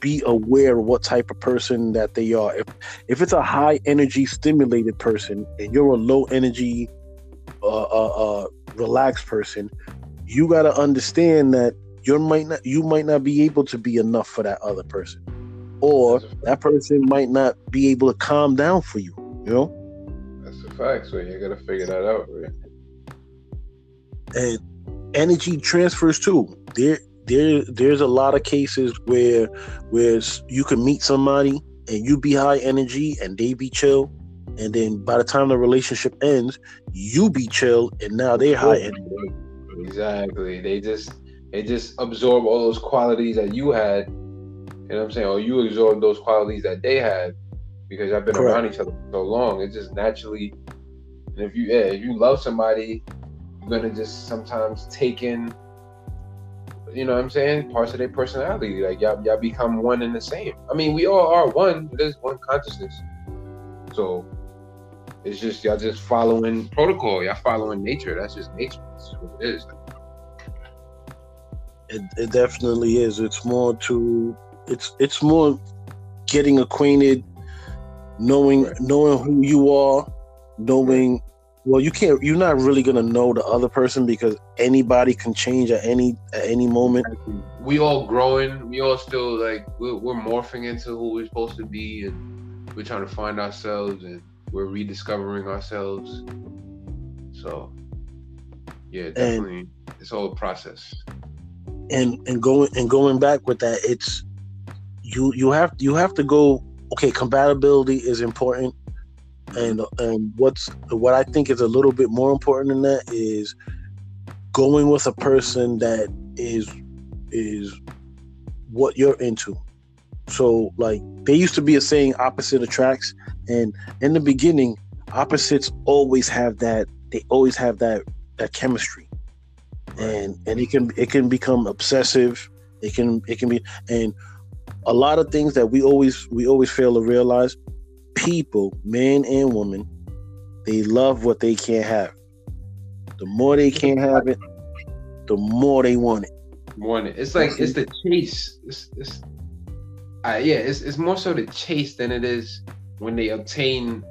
be aware of what type of person that they are. If if it's a high energy stimulated person and you're a low energy uh, uh, uh relaxed person you got to understand that you might not you might not be able to be enough for that other person or that person might not be able to calm down for you you know That's a fact. So you gotta figure that out, right? and energy transfers too there there there's a lot of cases where where you can meet somebody and you be high energy and they be chill and then by the time the relationship ends you be chill and now they're high energy Exactly. They just they just absorb all those qualities that you had. You know what I'm saying? Or you absorb those qualities that they had because I've been Correct. around each other for so long. It just naturally and if you yeah, if you love somebody, you're gonna just sometimes take in you know what I'm saying, parts of their personality. Like y'all y'all become one and the same. I mean, we all are one, There's one consciousness. So it's just y'all just following protocol. Y'all following nature. That's just nature. That's what it is. it, it definitely is it's more to it's it's more getting acquainted knowing Right. knowing who you are knowing well you can't you're not really gonna know the other person because anybody can change at any at any moment We all growing. We all still like we're, we're morphing into who we're supposed to be, and we're trying to find ourselves, and we're rediscovering ourselves. So, yeah, definitely, it's all a process. and and going and going back with that it's you you have you have to go okay compatibility is important and and what's what i think is a little bit more important than that is going with a person that is is what you're into so like there used to be a saying opposite attracts and in the beginning opposites always have that they always have that that chemistry. And and it can it can become obsessive. It can it can be and a lot of things that we always we always fail to realize people men and women, they love what they can't have. The more they can't have it the more they want it. Want it. it's like it's the chase. It's, it's uh, yeah, it's it's more so the chase than it is when they obtain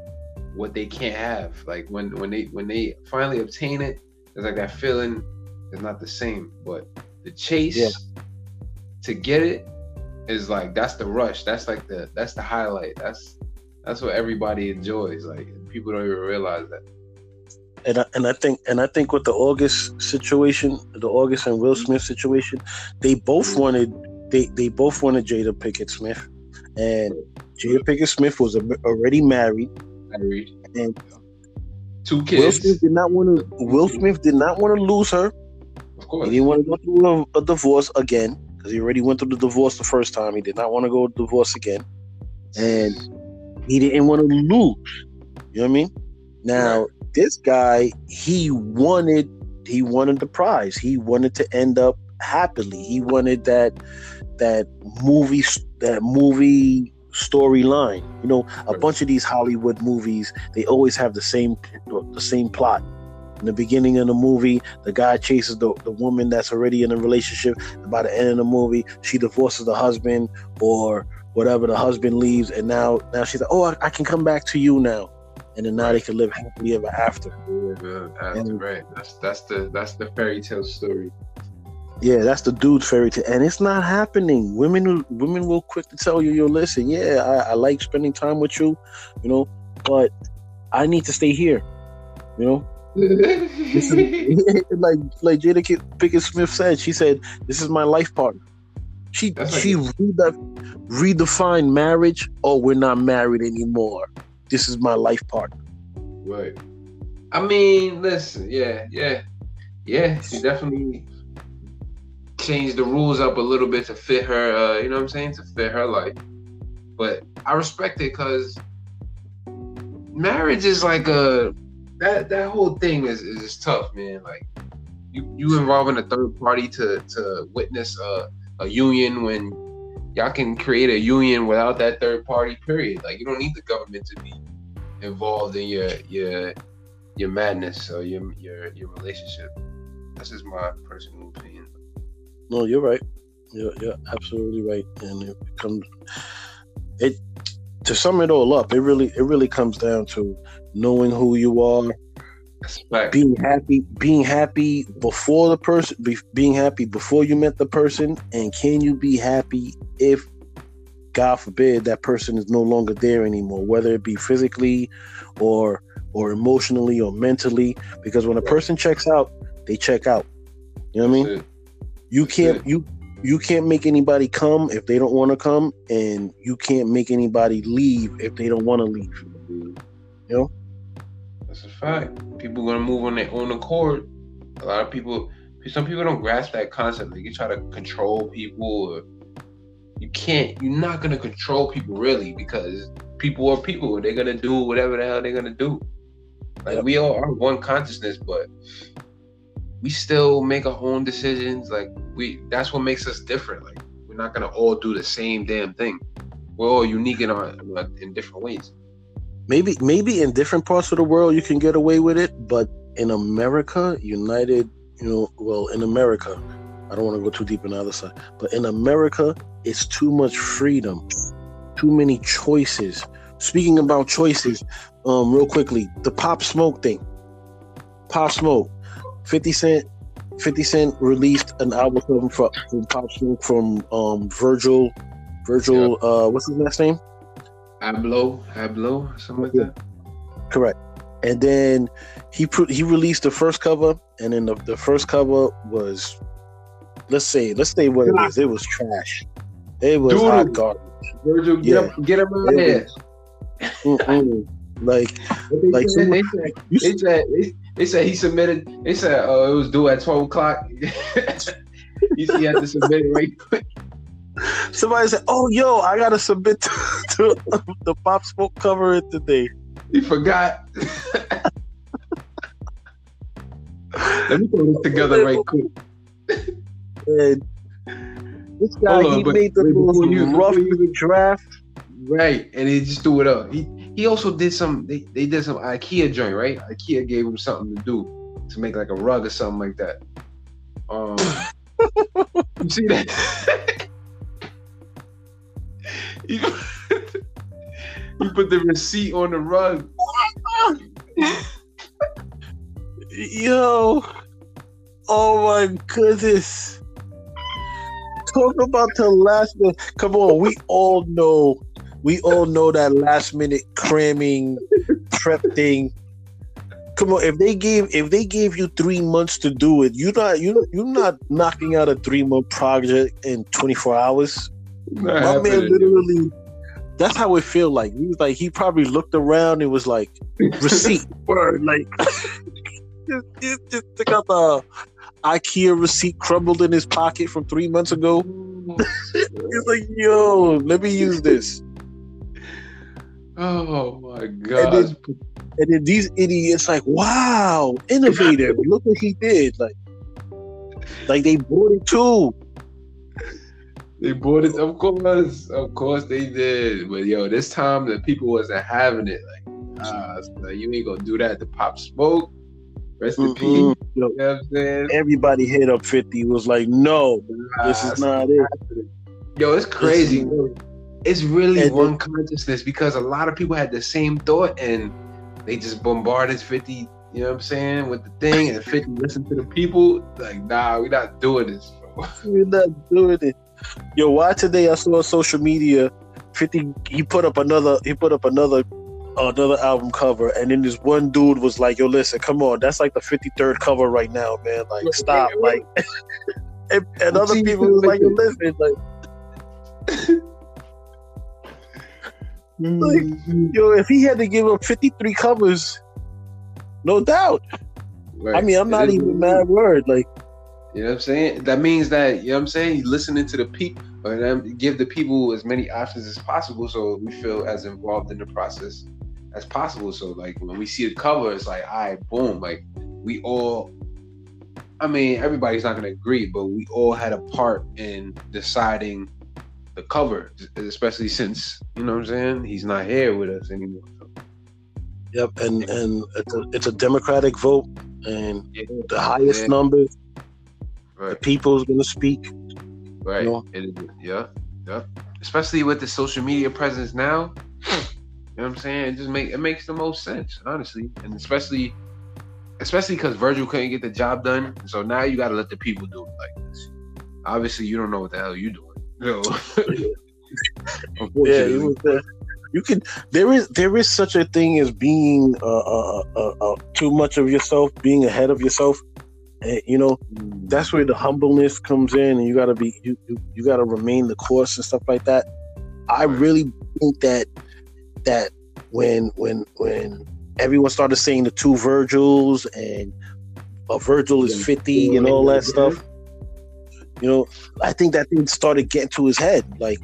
what they can't have. Like when when they when they finally obtain it, it's like that feeling is not the same. But the chase Yeah. to get it is like that's the rush. That's like the that's the highlight. That's that's what everybody enjoys. Like people don't even realize that. and I, and I think and I think with the August situation, the August and Will Smith situation, they both wanted they they both wanted Jada Pinkett Smith, and Jada Pinkett Smith was already married, read and two Will kids, Smith did not want to. Will Smith did not want to lose her. of course. He didn't want to go through a, a divorce again because he already went through the divorce the first time. He did not want to go divorce again, and he didn't want to lose. You know what I mean? Now this guy, he wanted he wanted the prize. He wanted to end up happily. He wanted that that movie that movie storyline. You know, a bunch of these Hollywood movies, they always have the same the same plot. In the beginning of the movie, the guy chases the, the woman that's already in a relationship. And by the end of the movie, she divorces the husband or whatever. The husband leaves, and now now she's like, "Oh, I, I can come back to you now." and then now they can live happily ever after. And- right. That's that's the that's the fairy tale story. Yeah, that's the dude's fairy tale, and it's not happening. Women, will- women will quick to tell you, "Yo, listen, yeah, I, I like spending time with you, you know, but I need to stay here." You know, is, like like Jada Pinkett Smith said. She said, "This is my life partner." She That's like- she rede- redefined marriage. Oh, we're not married anymore. This is my life partner. Right. I mean, listen, yeah, yeah, yeah. She definitely changed the rules up a little bit to fit her. Uh, you know what I'm saying? To fit her life. But I respect it because marriage is like a that that whole thing is is tough, man. Like you you involving a third party to to witness a a union when y'all can create a union without that third party. Period. Like you don't need the government to be involved in your your your madness or your your your relationship. That's just my personal opinion. No, you're right. You're, you're absolutely right. And it comes it to sum it all up. It really it really comes down to knowing who you are, fact. being happy, being happy before the person, be, being happy before you met the person, and can you be happy if, God forbid, that person is no longer there anymore, whether it be physically, or or emotionally or mentally. Because when a person checks out, they check out. You know what I mean? You That's can't it. you you can't make anybody come if they don't want to come, and you can't make anybody leave if they don't want to leave. You know? That's a fact. People gonna move on their own accord. A lot of people, some people don't grasp that concept. Like you try to control people. Or you can't. You're not gonna control people really because people are people. They're gonna do whatever the hell they're gonna do. Like we all are one consciousness, but we still make our own decisions. Like we, that's what makes us different. Like we're not gonna all do the same damn thing. We're all unique in our in different ways. maybe maybe in different parts of the world you can get away with it but in america united you know well in america i don't want to go too deep in the other side but in america it's too much freedom too many choices speaking about choices um real quickly the pop smoke thing pop smoke 50 cent 50 cent released an album from, from pop smoke from um virgil virgil uh what's his last name Abloh, Abloh, something like that. Correct. And then he put he released the first cover, and then the, the first cover was let's say let's say what it is. It was trash. It was Dude. hot garbage. Virgil, get Yeah. him, get him out of here. Like What They, like said, they, said, they said they, said he submitted. They said oh, it was due at twelve o'clock. he said he had to submit it right quick. somebody said, "Oh, yo, I gotta submit to, to the Pop Smoke cover it today." He forgot. Let me throw this together right quick. This guy on, he but- made the wait, most you- rough you- draft. Right, and he just threw it up. He he also did some. They, they did some IKEA joint, right? IKEA gave him something to do to make like a rug or something like that. Um, you see that? you, you put the receipt on the rug. Yo, oh my goodness. Talk about the last one. Come on, we all know, we all know that last minute cramming prep thing. Come on, if they gave if they gave you three months to do it, you're not you you're not knocking out a three month project in 24 hours. Not My man literally that's how it feel like. He was like he probably looked around and was like, receipt word like just, just, just took out the IKEA receipt crumbled in his pocket from three months ago. Mm. He's like, yo, let me use this. Oh my And god! then, and then these idiots like, wow, innovative. Look what he did. Like, like they bought it too. They bought it, of course, of course they did. But yo, this time the people wasn't having it. Like, like, you ain't gonna do that to Pop Smoke. Rest in peace. Mhm. You know I'm saying? Everybody hit up 50 was like, no, this Ah, is not it. Yo, it's crazy. This It's really And one consciousness because a lot of people had the same thought, and they just bombarded 50, you know what I'm saying, with the thing, and 50 listen to the people. Like, nah, we're not doing this, bro. We're not doing it. Yo, why today I saw on social media 50 he put up another he put up another another album cover and then this one dude was like, Yo, listen, come on, that's like the 53rd cover right now, man. Like stop. Like and, and other people was like, Yo, listen, like Like, mm-hmm. yo, if he had to give up 53 covers, no doubt. Right. I mean, I'm not even what it is. mad word. Like, You know what I'm saying? That means that, you know what I'm saying? He's listening to the people and give the people as many options as possible so we feel as involved in the process as possible. So like when we see the cover, it's like, all right, boom, like we all I mean, everybody's not gonna agree, but we all had a part in deciding the cover, especially since, you know what I'm saying? He's not here with us anymore. Yep, and and it's a, it's a democratic vote, and yeah, the highest Yeah. numbers, the people's gonna speak. Right. know? It is. Yeah. Yeah. Especially with the social media presence now. You know what I'm saying? It just make it makes the most sense, honestly. And especially especially because Virgil couldn't get the job done. So now you gotta let the people do it like this. Obviously you don't know what the hell you're doing. So Yeah, unfortunately. it was, uh, you can. There is there is such a thing as being uh, uh, uh, uh, too much of yourself, being ahead of yourself. And, you know, that's where the humbleness comes in, and you gotta be you you, you gotta remain the course and stuff like that. I really think that that when when when everyone started saying the two Virgils and a Virgil is fifty and all that stuff, you know, I think that thing started getting to his head. Like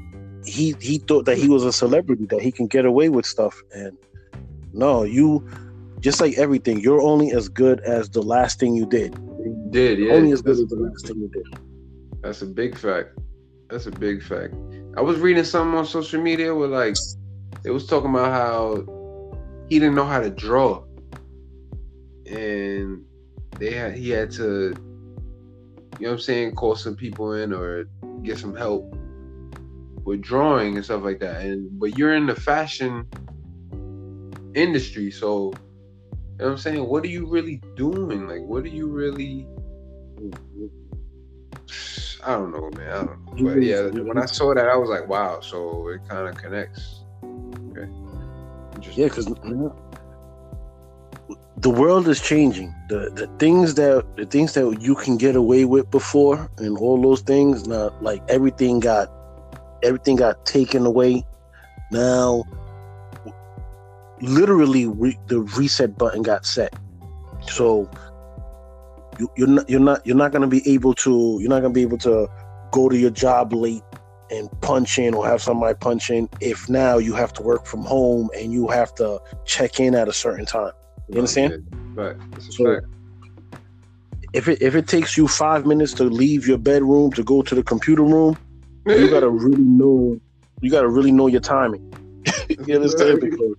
he he thought that he was a celebrity, that he can get away with stuff, and no, you just like everything, you're only as good as the last thing you did. Did, yeah. only as good as the last thing you did. That's a big fact. That's a big fact. I was reading something on social media where like it was talking about how he didn't know how to draw. And they had he had to know what I'm saying, call some people in or get some help with drawing and stuff like that. And but you're in the fashion industry, so you know what I'm saying? What are you really doing? Like what are you really I don't know, man. I don't know. But yeah, when I saw that, I was like, wow. So it kind of connects. Okay. Yeah, because the world is changing. The the things that the things that you can get away with before, and all those things, now like everything got everything got taken away. Now, literally, re- the reset button got set. So you, you're not you're not you're not gonna be able to you're not gonna be able to go to your job late and punch in or have somebody punch in if now you have to work from home and you have to check in at a certain time. You understand? Right. So- fact. If it if it takes you five minutes to leave your bedroom to go to the computer room, you gotta really know you gotta really know your timing. you understand? Because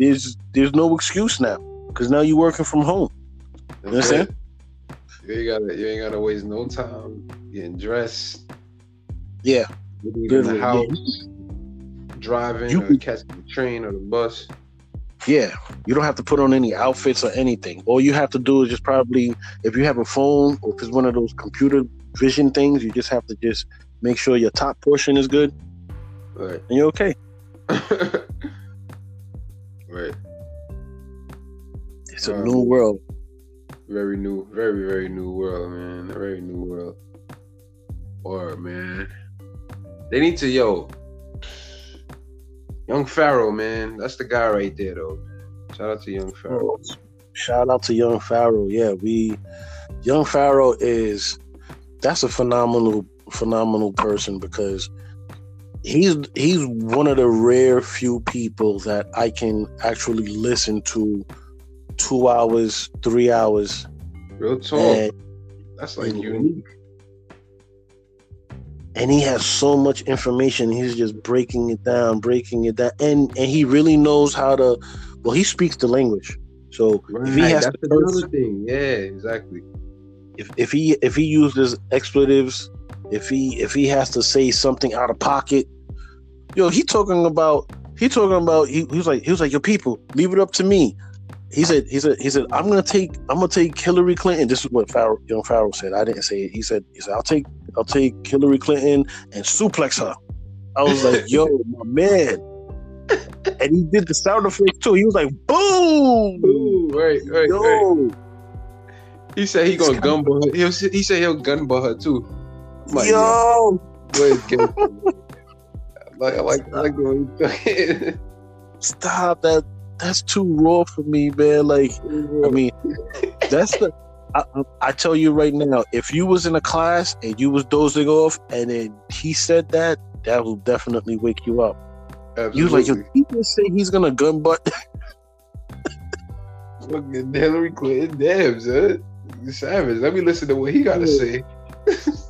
there's there's no excuse now. Because now you're working from home. You understand? You ain't gotta you ain't gotta waste no time getting dressed, Yeah. leaving the yeah. house, driving You or catching the train or the bus. Yeah, you don't have to put on any outfits or anything. All you have to do is just probably, if you have a phone or if it's one of those computer vision things, you just have to just make sure your top portion is good Right. and you're okay. right. It's a Um, new world. Very new, very, very new world, man. A very new world. Or man. They need to yo. Young Pharaoh, man. That's the guy right there though. Shout out to Young Pharaoh. Shout out to Young Pharaoh. Yeah, we Young Pharaoh is that's a phenomenal, phenomenal person because he's he's one of the rare few people that I can actually listen to two hours, three hours, Real talk. and That's like unique. And he has so much information. He's just breaking it down, breaking it down, and and he really knows how to. Well, he speaks the language, so if he has that's to another thing. Yeah, exactly. if, if he if he uses expletives, if he if he has to say something out of pocket, yo, he talking about he talking about he, he was like he was like your people leave it up to me. he said he said he said I'm gonna take I'm gonna take Hillary Clinton. This is what Pharaoh, young Pharaoh said. I didn't say it. He said he said I'll take I'll take Hillary Clinton and suplex her. I was like, yo, my man. And he did the sound effects too. He was like, boom, Ooh, right, right, right. He said he gonna gun her. He'll, he said he'll gun her too. I'm like, yo. Like I like I like the way he's talking. Stop that. That's too raw for me, man. Like, I mean, that's the. I, I tell you right now, if you was in a class and you was dozing off, and then he said that, that will definitely wake you up. You like, he just say he's gonna gun butt. fucking Hillary Clinton, damn, son. Savage. Let me listen to what he got to say.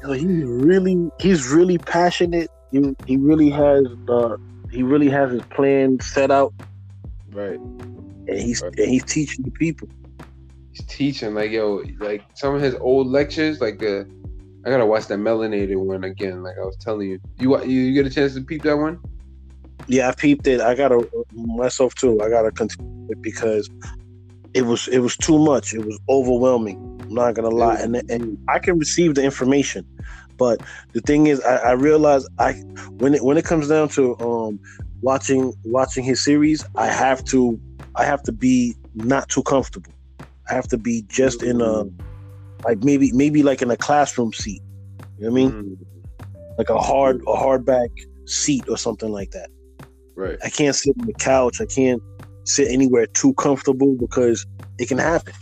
Yo, he's really, he's really passionate. He, he really has, uh, he really has his plan set out, Right. and he's Right. and he's teaching the people. He's teaching like yo, like some of his old lectures, like uh, I gotta watch that melanated one again. Like I was telling you, you you, you get a chance to peep that one? Yeah, I peeped it. I gotta myself too. I gotta continue it because it was it was too much. It was overwhelming. I'm not gonna lie, and and I can receive the information, but the thing is, I, I realize I when it when it comes down to um watching watching his series, I have to I have to be not too comfortable. I have to be just in a like maybe maybe like in a classroom seat. You know what I mean? Mm, Like a hard a hardback seat or something like that. right. I can't sit on the couch. I can't sit anywhere too comfortable because it can happen.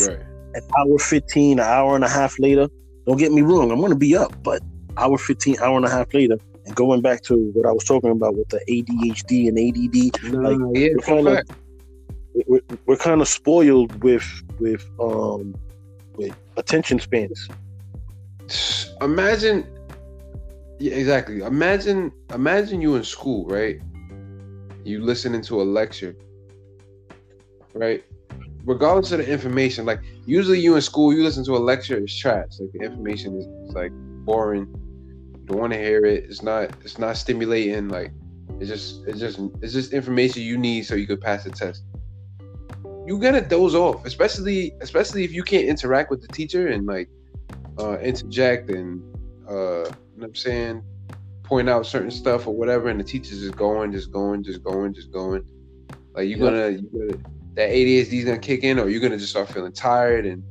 Right. An hour 15, an hour and a half later, don't get me wrong, I'm going to be up, but hour 15, hour and a half later, and going back to what I was talking about with the ADHD and ADD, Nah, Like, yeah, we're we're, kind of spoiled with with um with attention spans. imagine yeah exactly. Imagine imagine you in school right? You listening to a lecture right? Regardless of the information like usually you in school you listen to a lecture it's trash. Like the information is is, like boring. You don't want to hear it. It's not it's not stimulating like it's just it's just it's just information you need so you could pass the test you gotta doze off especially especially if you can't interact with the teacher and like uh interject and uh you know what I'm saying point out certain stuff or whatever and the teacher's just going just going just going just going like you're gonna you're gonna that ADHD's gonna kick in or you're gonna just start feeling tired and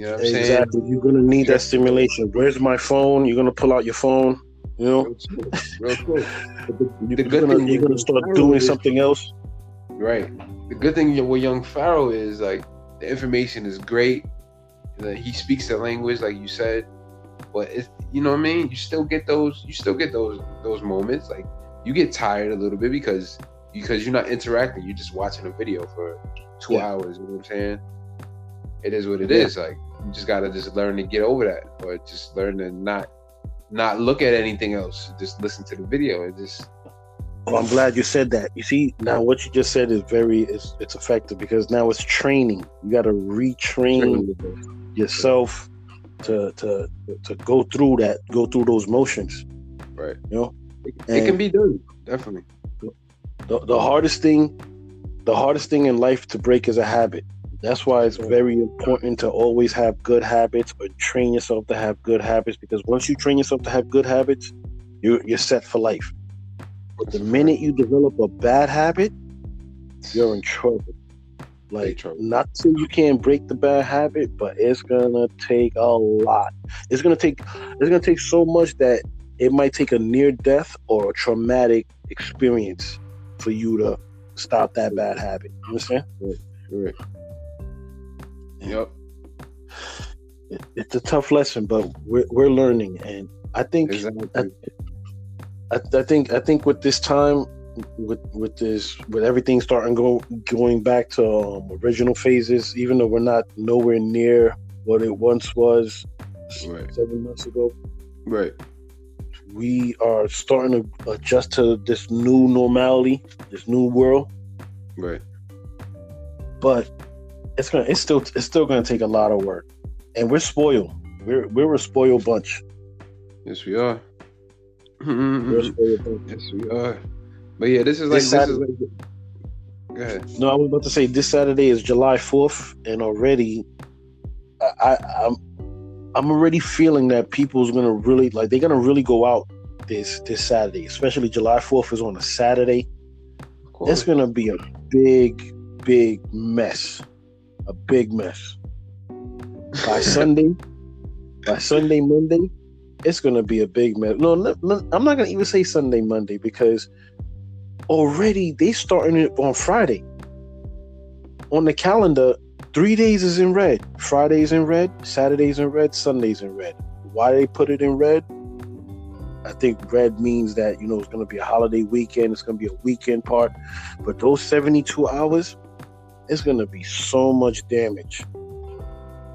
you know what I'm saying Exactly. You're gonna need that stimulation. Where's my phone? You're gonna pull out your phone. You know, real real. But the, you're, gonna, you're gonna start doing something else. Right. The good thing with young Pharaoh is like the information is great. That he speaks the language, like you said, but it's you know what I mean. You still get those. You still get those those moments. Like you get tired a little bit because because you're not interacting. You're just watching a video for two Yeah. hours. You know what I'm saying? It is what it Yeah. is. Like you just gotta just learn to get over that, or just learn to not not look at anything else. Just listen to the video and just Well, I'm glad you said that. You see, now what you just said is very it's, it's effective because now it's training. You got to retrain yourself to to to go through that, go through those motions. Right. You know, It, it can be done. Definitely. the, the hardest thing, the hardest thing in life to break is a habit. That's why it's very important to always have good habits or train yourself to have good habits because once you train yourself to have good habits, you're you're set for life. But the minute you develop a bad habit, you're in trouble. Like trouble. not so you can't break the bad habit, but it's gonna take a lot. It's gonna take it's gonna take so much that it might take a near death or a traumatic experience for you to stop that bad habit. You understand? Right. Yep. It, it's a tough lesson, but we're we're learning, and I think Exactly. I, I think I think with this time, with with this with everything starting go going back to um, original phases, even though we're not nowhere near what it once was Right. seven months ago, Right. we are starting to adjust to this new normality, this new world. Right. But it's gonna it's still it's still gonna take a lot of work, and we're spoiled. We're we're a spoiled bunch. Yes, we are. Mm-hmm. A yes, we are. But yeah, this is like This this is like. Go ahead. No, I was about to say this Saturday is July fourth, and already, I, I I'm I'm already feeling that people's gonna really like they're gonna really go out this this Saturday, especially July fourth is on a Saturday. It's gonna be a big, big mess, a big mess. By Sunday, by Sunday, Monday, it's gonna be a big mess. No, I'm not gonna even say Sunday, Monday because already they starting it on Friday. On the calendar, three days is in red. Fridays in red, Saturdays in red, Sundays in red. Why they put it in red? I think red means that you know it's going to be a holiday weekend. It's going to be a weekend part, but those 72 hours, it's going to be so much damage,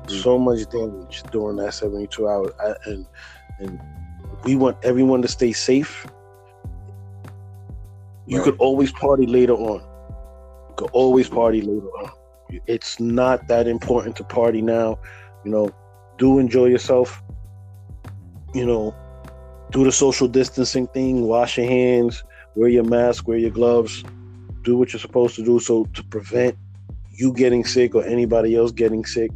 so mm. much damage during that 72 hours, I, and and we want everyone to stay safe. You Right. could always party later on. You could always party later on. It's not that important to party now. You know, do enjoy yourself. You know, do the social distancing thing, wash your hands, wear your mask, wear your gloves, do what you're supposed to do so to prevent you getting sick or anybody else getting sick.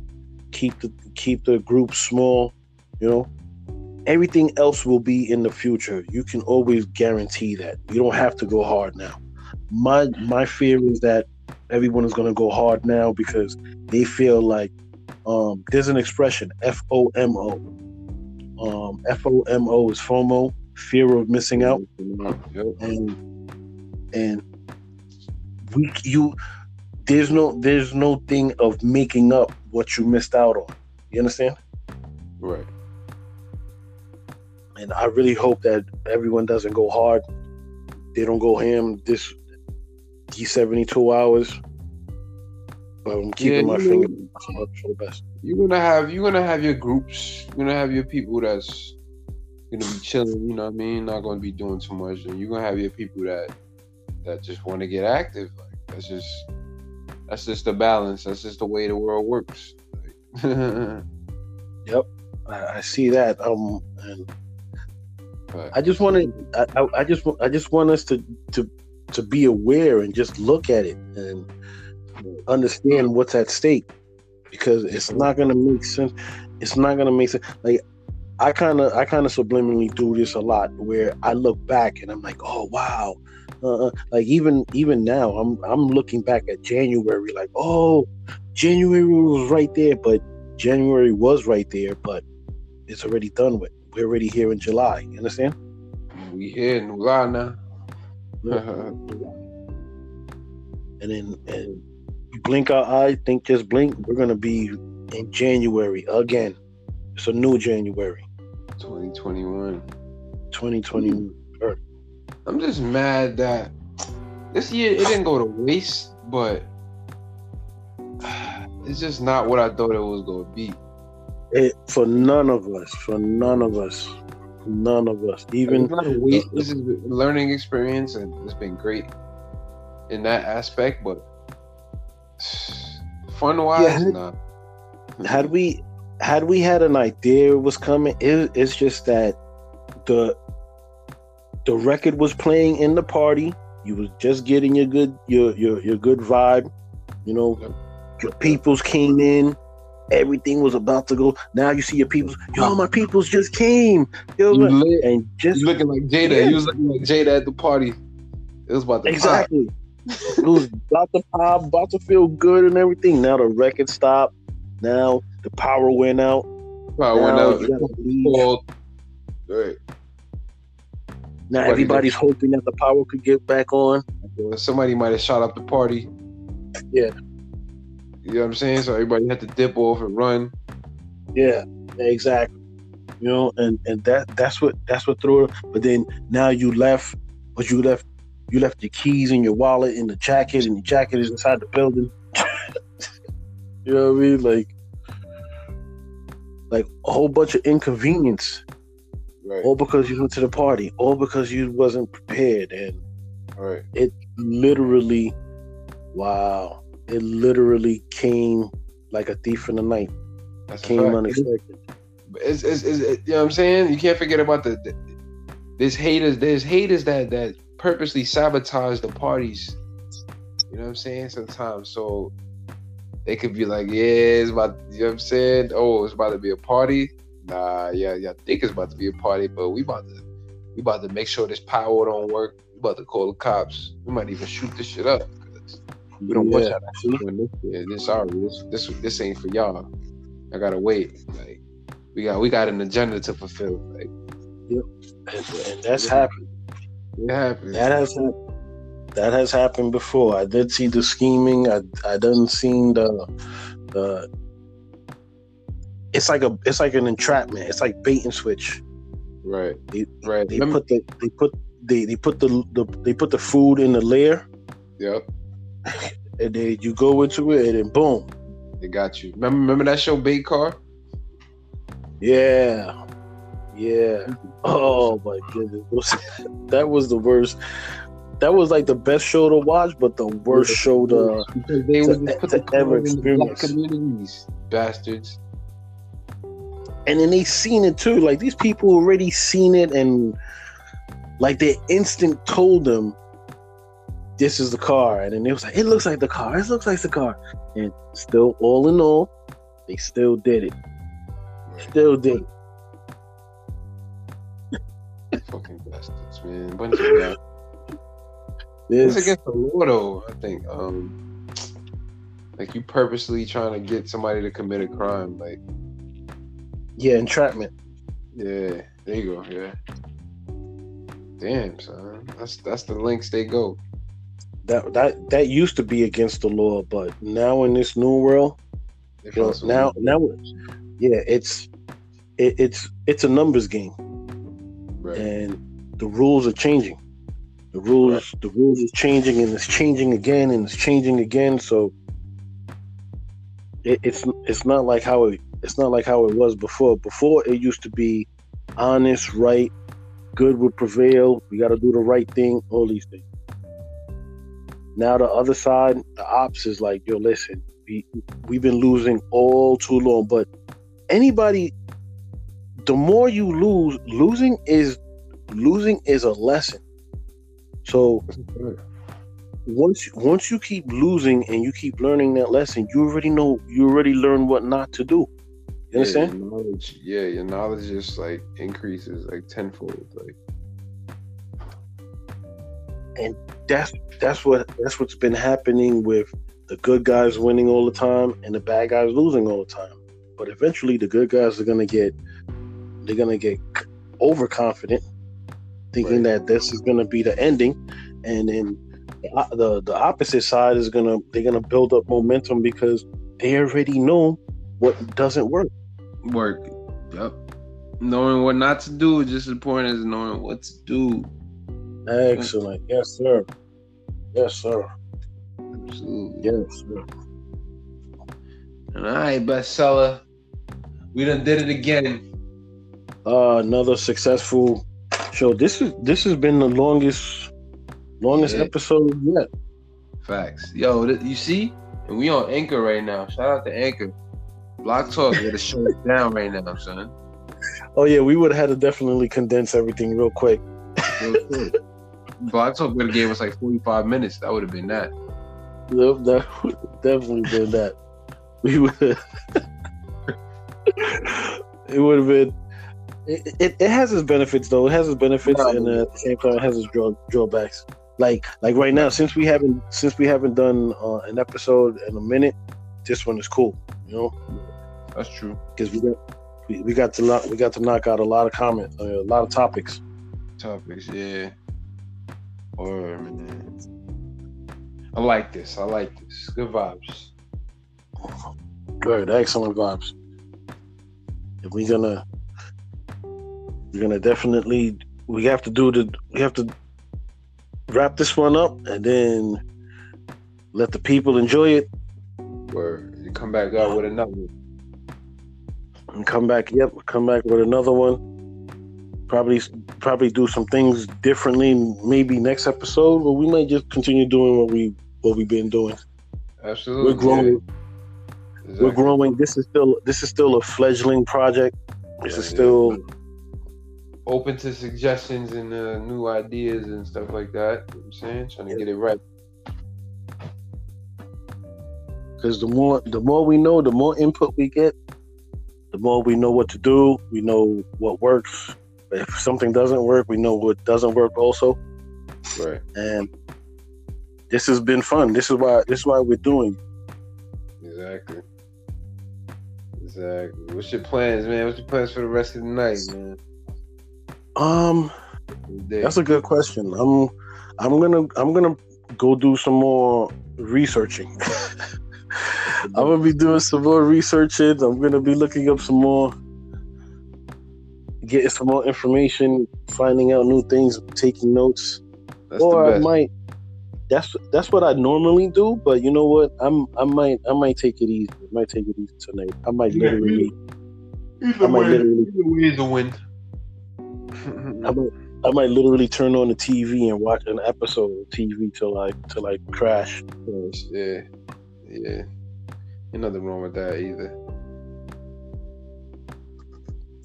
Keep the keep the group small, you know. Everything else will be in the future. You can always guarantee that. You don't have to go hard now. My my fear is that everyone is gonna go hard now because they feel like um, there's an expression F O M O. Um, F O M O is FOMO, fear of missing out, and and we you there's no there's no thing of making up what you missed out on. You understand? Right. And I really hope that everyone doesn't go hard. They don't go ham this these 72 hours. But I'm keeping Yeah, my know- finger for the best. You're gonna have you're gonna have your groups. You're gonna have your people that's gonna be chilling. You know what I mean? Not gonna be doing too much, and you're gonna have your people that that just want to get active. Like that's just that's just the balance. That's just the way the world works. Like, I, I see that. Um, and I just want to. I, I, just. I just want us to to to be aware and just look at it and understand what's at stake, because it's not gonna make sense. It's not gonna make sense. Like I kind of, I kind of subliminally do this a lot, where I look back and I'm like, oh wow. Uh, like even even now, I'm I'm looking back at January, like oh, January was right there, but January was right there, but it's already done with. We're already here in July. You understand? we here in Lana. and then and you blink our eye, think just blink, we're gonna be in January again. It's a new January, 2021. 2020. Hmm. I'm just mad that this year it didn't go to waste, but it's just not what I thought it was gonna be. It, for none of us, for none of us, none of us. Even it's not a waste. This is a learning experience, and it's been great in that aspect. But fun wise, Yeah. nah. had we had we had an idea it was coming, it, it's just that the the record was playing in the party. You was just getting your good your your your good vibe. You know, Yep. your peoples came in. Everything was about to go. Now you see your peoples. Yo, my peoples just came. Yo, You, lit, and just looking like Jada. Yeah. You was looking like Jada at the party. It was about to pop. exactly. it was about to pop, about to feel good and everything. Now the record stopped. Now the power went out. Went Now out. leave. Called. Right. Now Somebody everybody's hoping that the power could get back on. Somebody might have shot up the party. Yeah. You know what I'm saying? So everybody had to dip off and run. Yeah, exactly. You know, and and that that's what that's what threw it. But then now you left, but you left you left your keys in your wallet in the jacket, and the jacket is inside the building. you know what I mean? Like, like a whole bunch of inconvenience, Right. all because you went to the party, all because you wasn't prepared, and Right. literally, wow, it literally came like a thief in the night. That's a Came unexpected. It's, it's, it's, it- you know what I'm saying? You can't forget about the, the there's haters there's haters that that purposely sabotage the parties You know what I'm saying? Sometimes, so they could be like, yeah, it's about. You know what I'm saying? Oh, it's about to be a party. Nah, yeah, yeah. I think it's about to be a party, but we about to we about to make sure this power don't work. We about to call the cops. We might even shoot this shit up. 'Cause We don't want Yeah, y'all to doing this. Yeah, this sorry. This this this ain't for y'all. I gotta wait. Like we got we got an agenda to fulfill. Like and, and that's happened. it happens. That has happened. That has happened before. I did see the scheming. I I done seen the the. It's like a it's like an entrapment. It's like bait and switch. right. They, Right. they Remember- put the they put they, they put the, the they put the food in the layer Yep. and then you go into it and then boom. They got you. Remember remember that show Bait Car? Yeah. Yeah. Oh my goodness. That was the worst. That was like the best show to watch, but the worst show to because they to- would just put to ever the black experience. communities. Bastards. and then they seen it too. Like these people already seen it, and like their instinct told them, "This is the car." And then it was like, "It looks like the car. It looks like the car." And still, all in all, they still did it. Still did. it. Fucking bastards, man. Bunch of guys. This- It's against the law, though. I think. Um, like you purposely trying to get somebody to commit a crime. Like, yeah, entrapment. yeah, there you go. Yeah. Damn, son. That's that's the links they go. That that that used to be against the law, but now in this new world, you know, now now, yeah, it's it, it's it's a numbers game. right. and the rules are changing. The rules, the rules is changing, and it's changing again, and it's changing again. So it, it's it's not like how it it's not like how it was before. Before it used to be honest, right, good would prevail. We got to do the right thing. All these things. Now the other side, the ops is like, yo, listen, we we've been losing all too long. But anybody, the more you lose, losing is losing is a lesson. So once once you keep losing and you keep learning that lesson, you already know you already learn what not to do. You Yeah, understand? your knowledge, yeah, your knowledge just like increases like tenfold. Like, That's that's what that's what's been happening with the good guys winning all the time and the bad guys losing all the time. But eventually, the good guys are gonna get they're gonna get overconfident, thinking that this is gonna be the ending, and then the, the the opposite side is gonna they're gonna build up momentum because they already know what doesn't work. work. Yep. Knowing what not to do is just as important as knowing what to do. Excellent. Yes, sir. Yes, sir. Absolutely. Yes, sir. And all right, bestseller. We done did it again. Uh, another successful show. This is this has been the longest longest Yeah. episode yet. Facts. Yo, th- you see? And we on Anchor right now. Shout out to Anchor. Blog Talk got to shut it down right now, son. Oh yeah, we would have had to definitely condense everything real quick. Real quick. Talk would have gave us like 45 minutes. That would have been that. Yep, that would definitely been that. We would. it would have been. It, it, it has its benefits though. It has its benefits, and uh, at the same time, it has its draw, drawbacks. Like like right now, since we haven't since we haven't done uh, an episode in a minute, this one is cool. You know, That's true. because we got we, we got to knock, we got to knock out a lot of comment, uh, a lot of topics. Topics, yeah. Or man. I like this. I like this. Good vibes. Good, excellent vibes. If we're gonna, we're gonna definitely, we have to do the, we have to wrap this one up and then let the people enjoy it Or you come back out with another. and come back. Yep, come back with another one. Probably, probably do some things differently. Maybe next episode, but we might just continue doing what we what we've been doing. Absolutely. We're growing. yeah. We're growing. This is still this is still a fledgling project. This is still yeah. open to suggestions and uh, new ideas and stuff like that. You know what I'm saying? Trying to get it right. because the more the more we know, the more input we get, the more we know what to do. We know what works. If something doesn't work, we know what doesn't work also. Right. And this has been fun. This is why this is why we're doing. Exactly. Exactly. What's your plans, man? What's your plans for the rest of the night, man? Um, that's a good question. I'm I'm gonna I'm gonna go do some more researching. I'm gonna be doing some more researching. I'm gonna be looking up some more, getting some more information, finding out new things, taking notes. That's or I might. That's that's what I normally do. But you know what? I'm I might I might take it easy. I might take it easy tonight. I might Yeah, literally Either I might way, literally- either way is a win. I might I might literally turn on the TV and watch an episode of TV till I till I crash. yeah, yeah. Ain't nothing wrong with that either.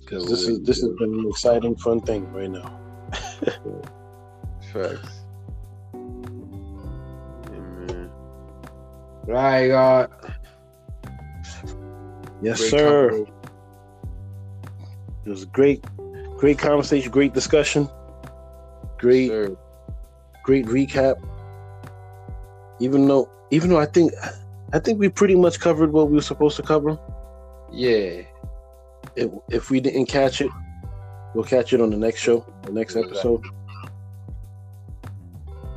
Because this is this has been an exciting, fun thing right now. Facts. Yeah, man. Right, God. Yes, Great sir. combo. It was a great, great conversation, great discussion, great, Sir. great recap. Even though, even though I think, I think we pretty much covered what we were supposed to cover. Yeah. If, if we didn't catch it, we'll catch it on the next show, the next episode.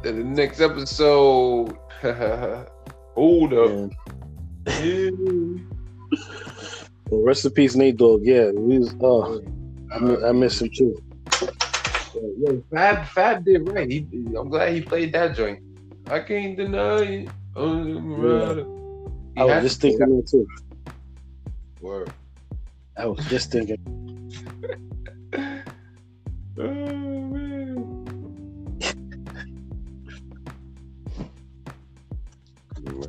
The next episode. Hold up. Yeah. well, rest in peace, Nate Dogg. Yeah, we was, oh, I, I miss him too. Yo, Fab, Fab did right. He, I'm glad he played that joint. I can't deny it. Yeah. Um, I was just thinking that too. word. I was just thinking. Oh man.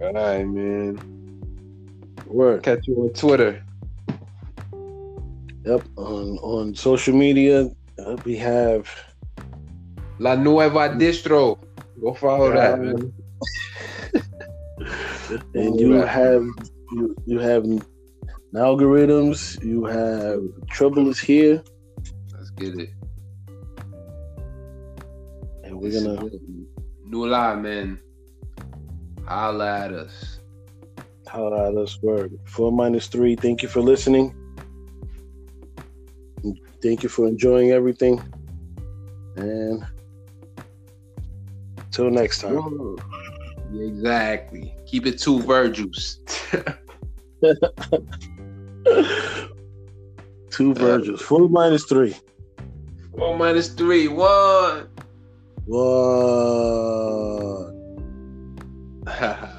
All right, man. Word. Catch you on Twitter. Yep. On on social media, uh, we have La Nueva Distro. Go follow Yeah. that, man. and you have you, you have algorithms. You have trouble is here, Let's get it. and we're gonna New lie, man. Holla at us. holler at us. Word four minus three. Thank you for listening. Thank you for enjoying everything, and till next time. Exactly. Keep it two Virgils. Two uh, Virgils. Four minus three. Four minus three. One. One.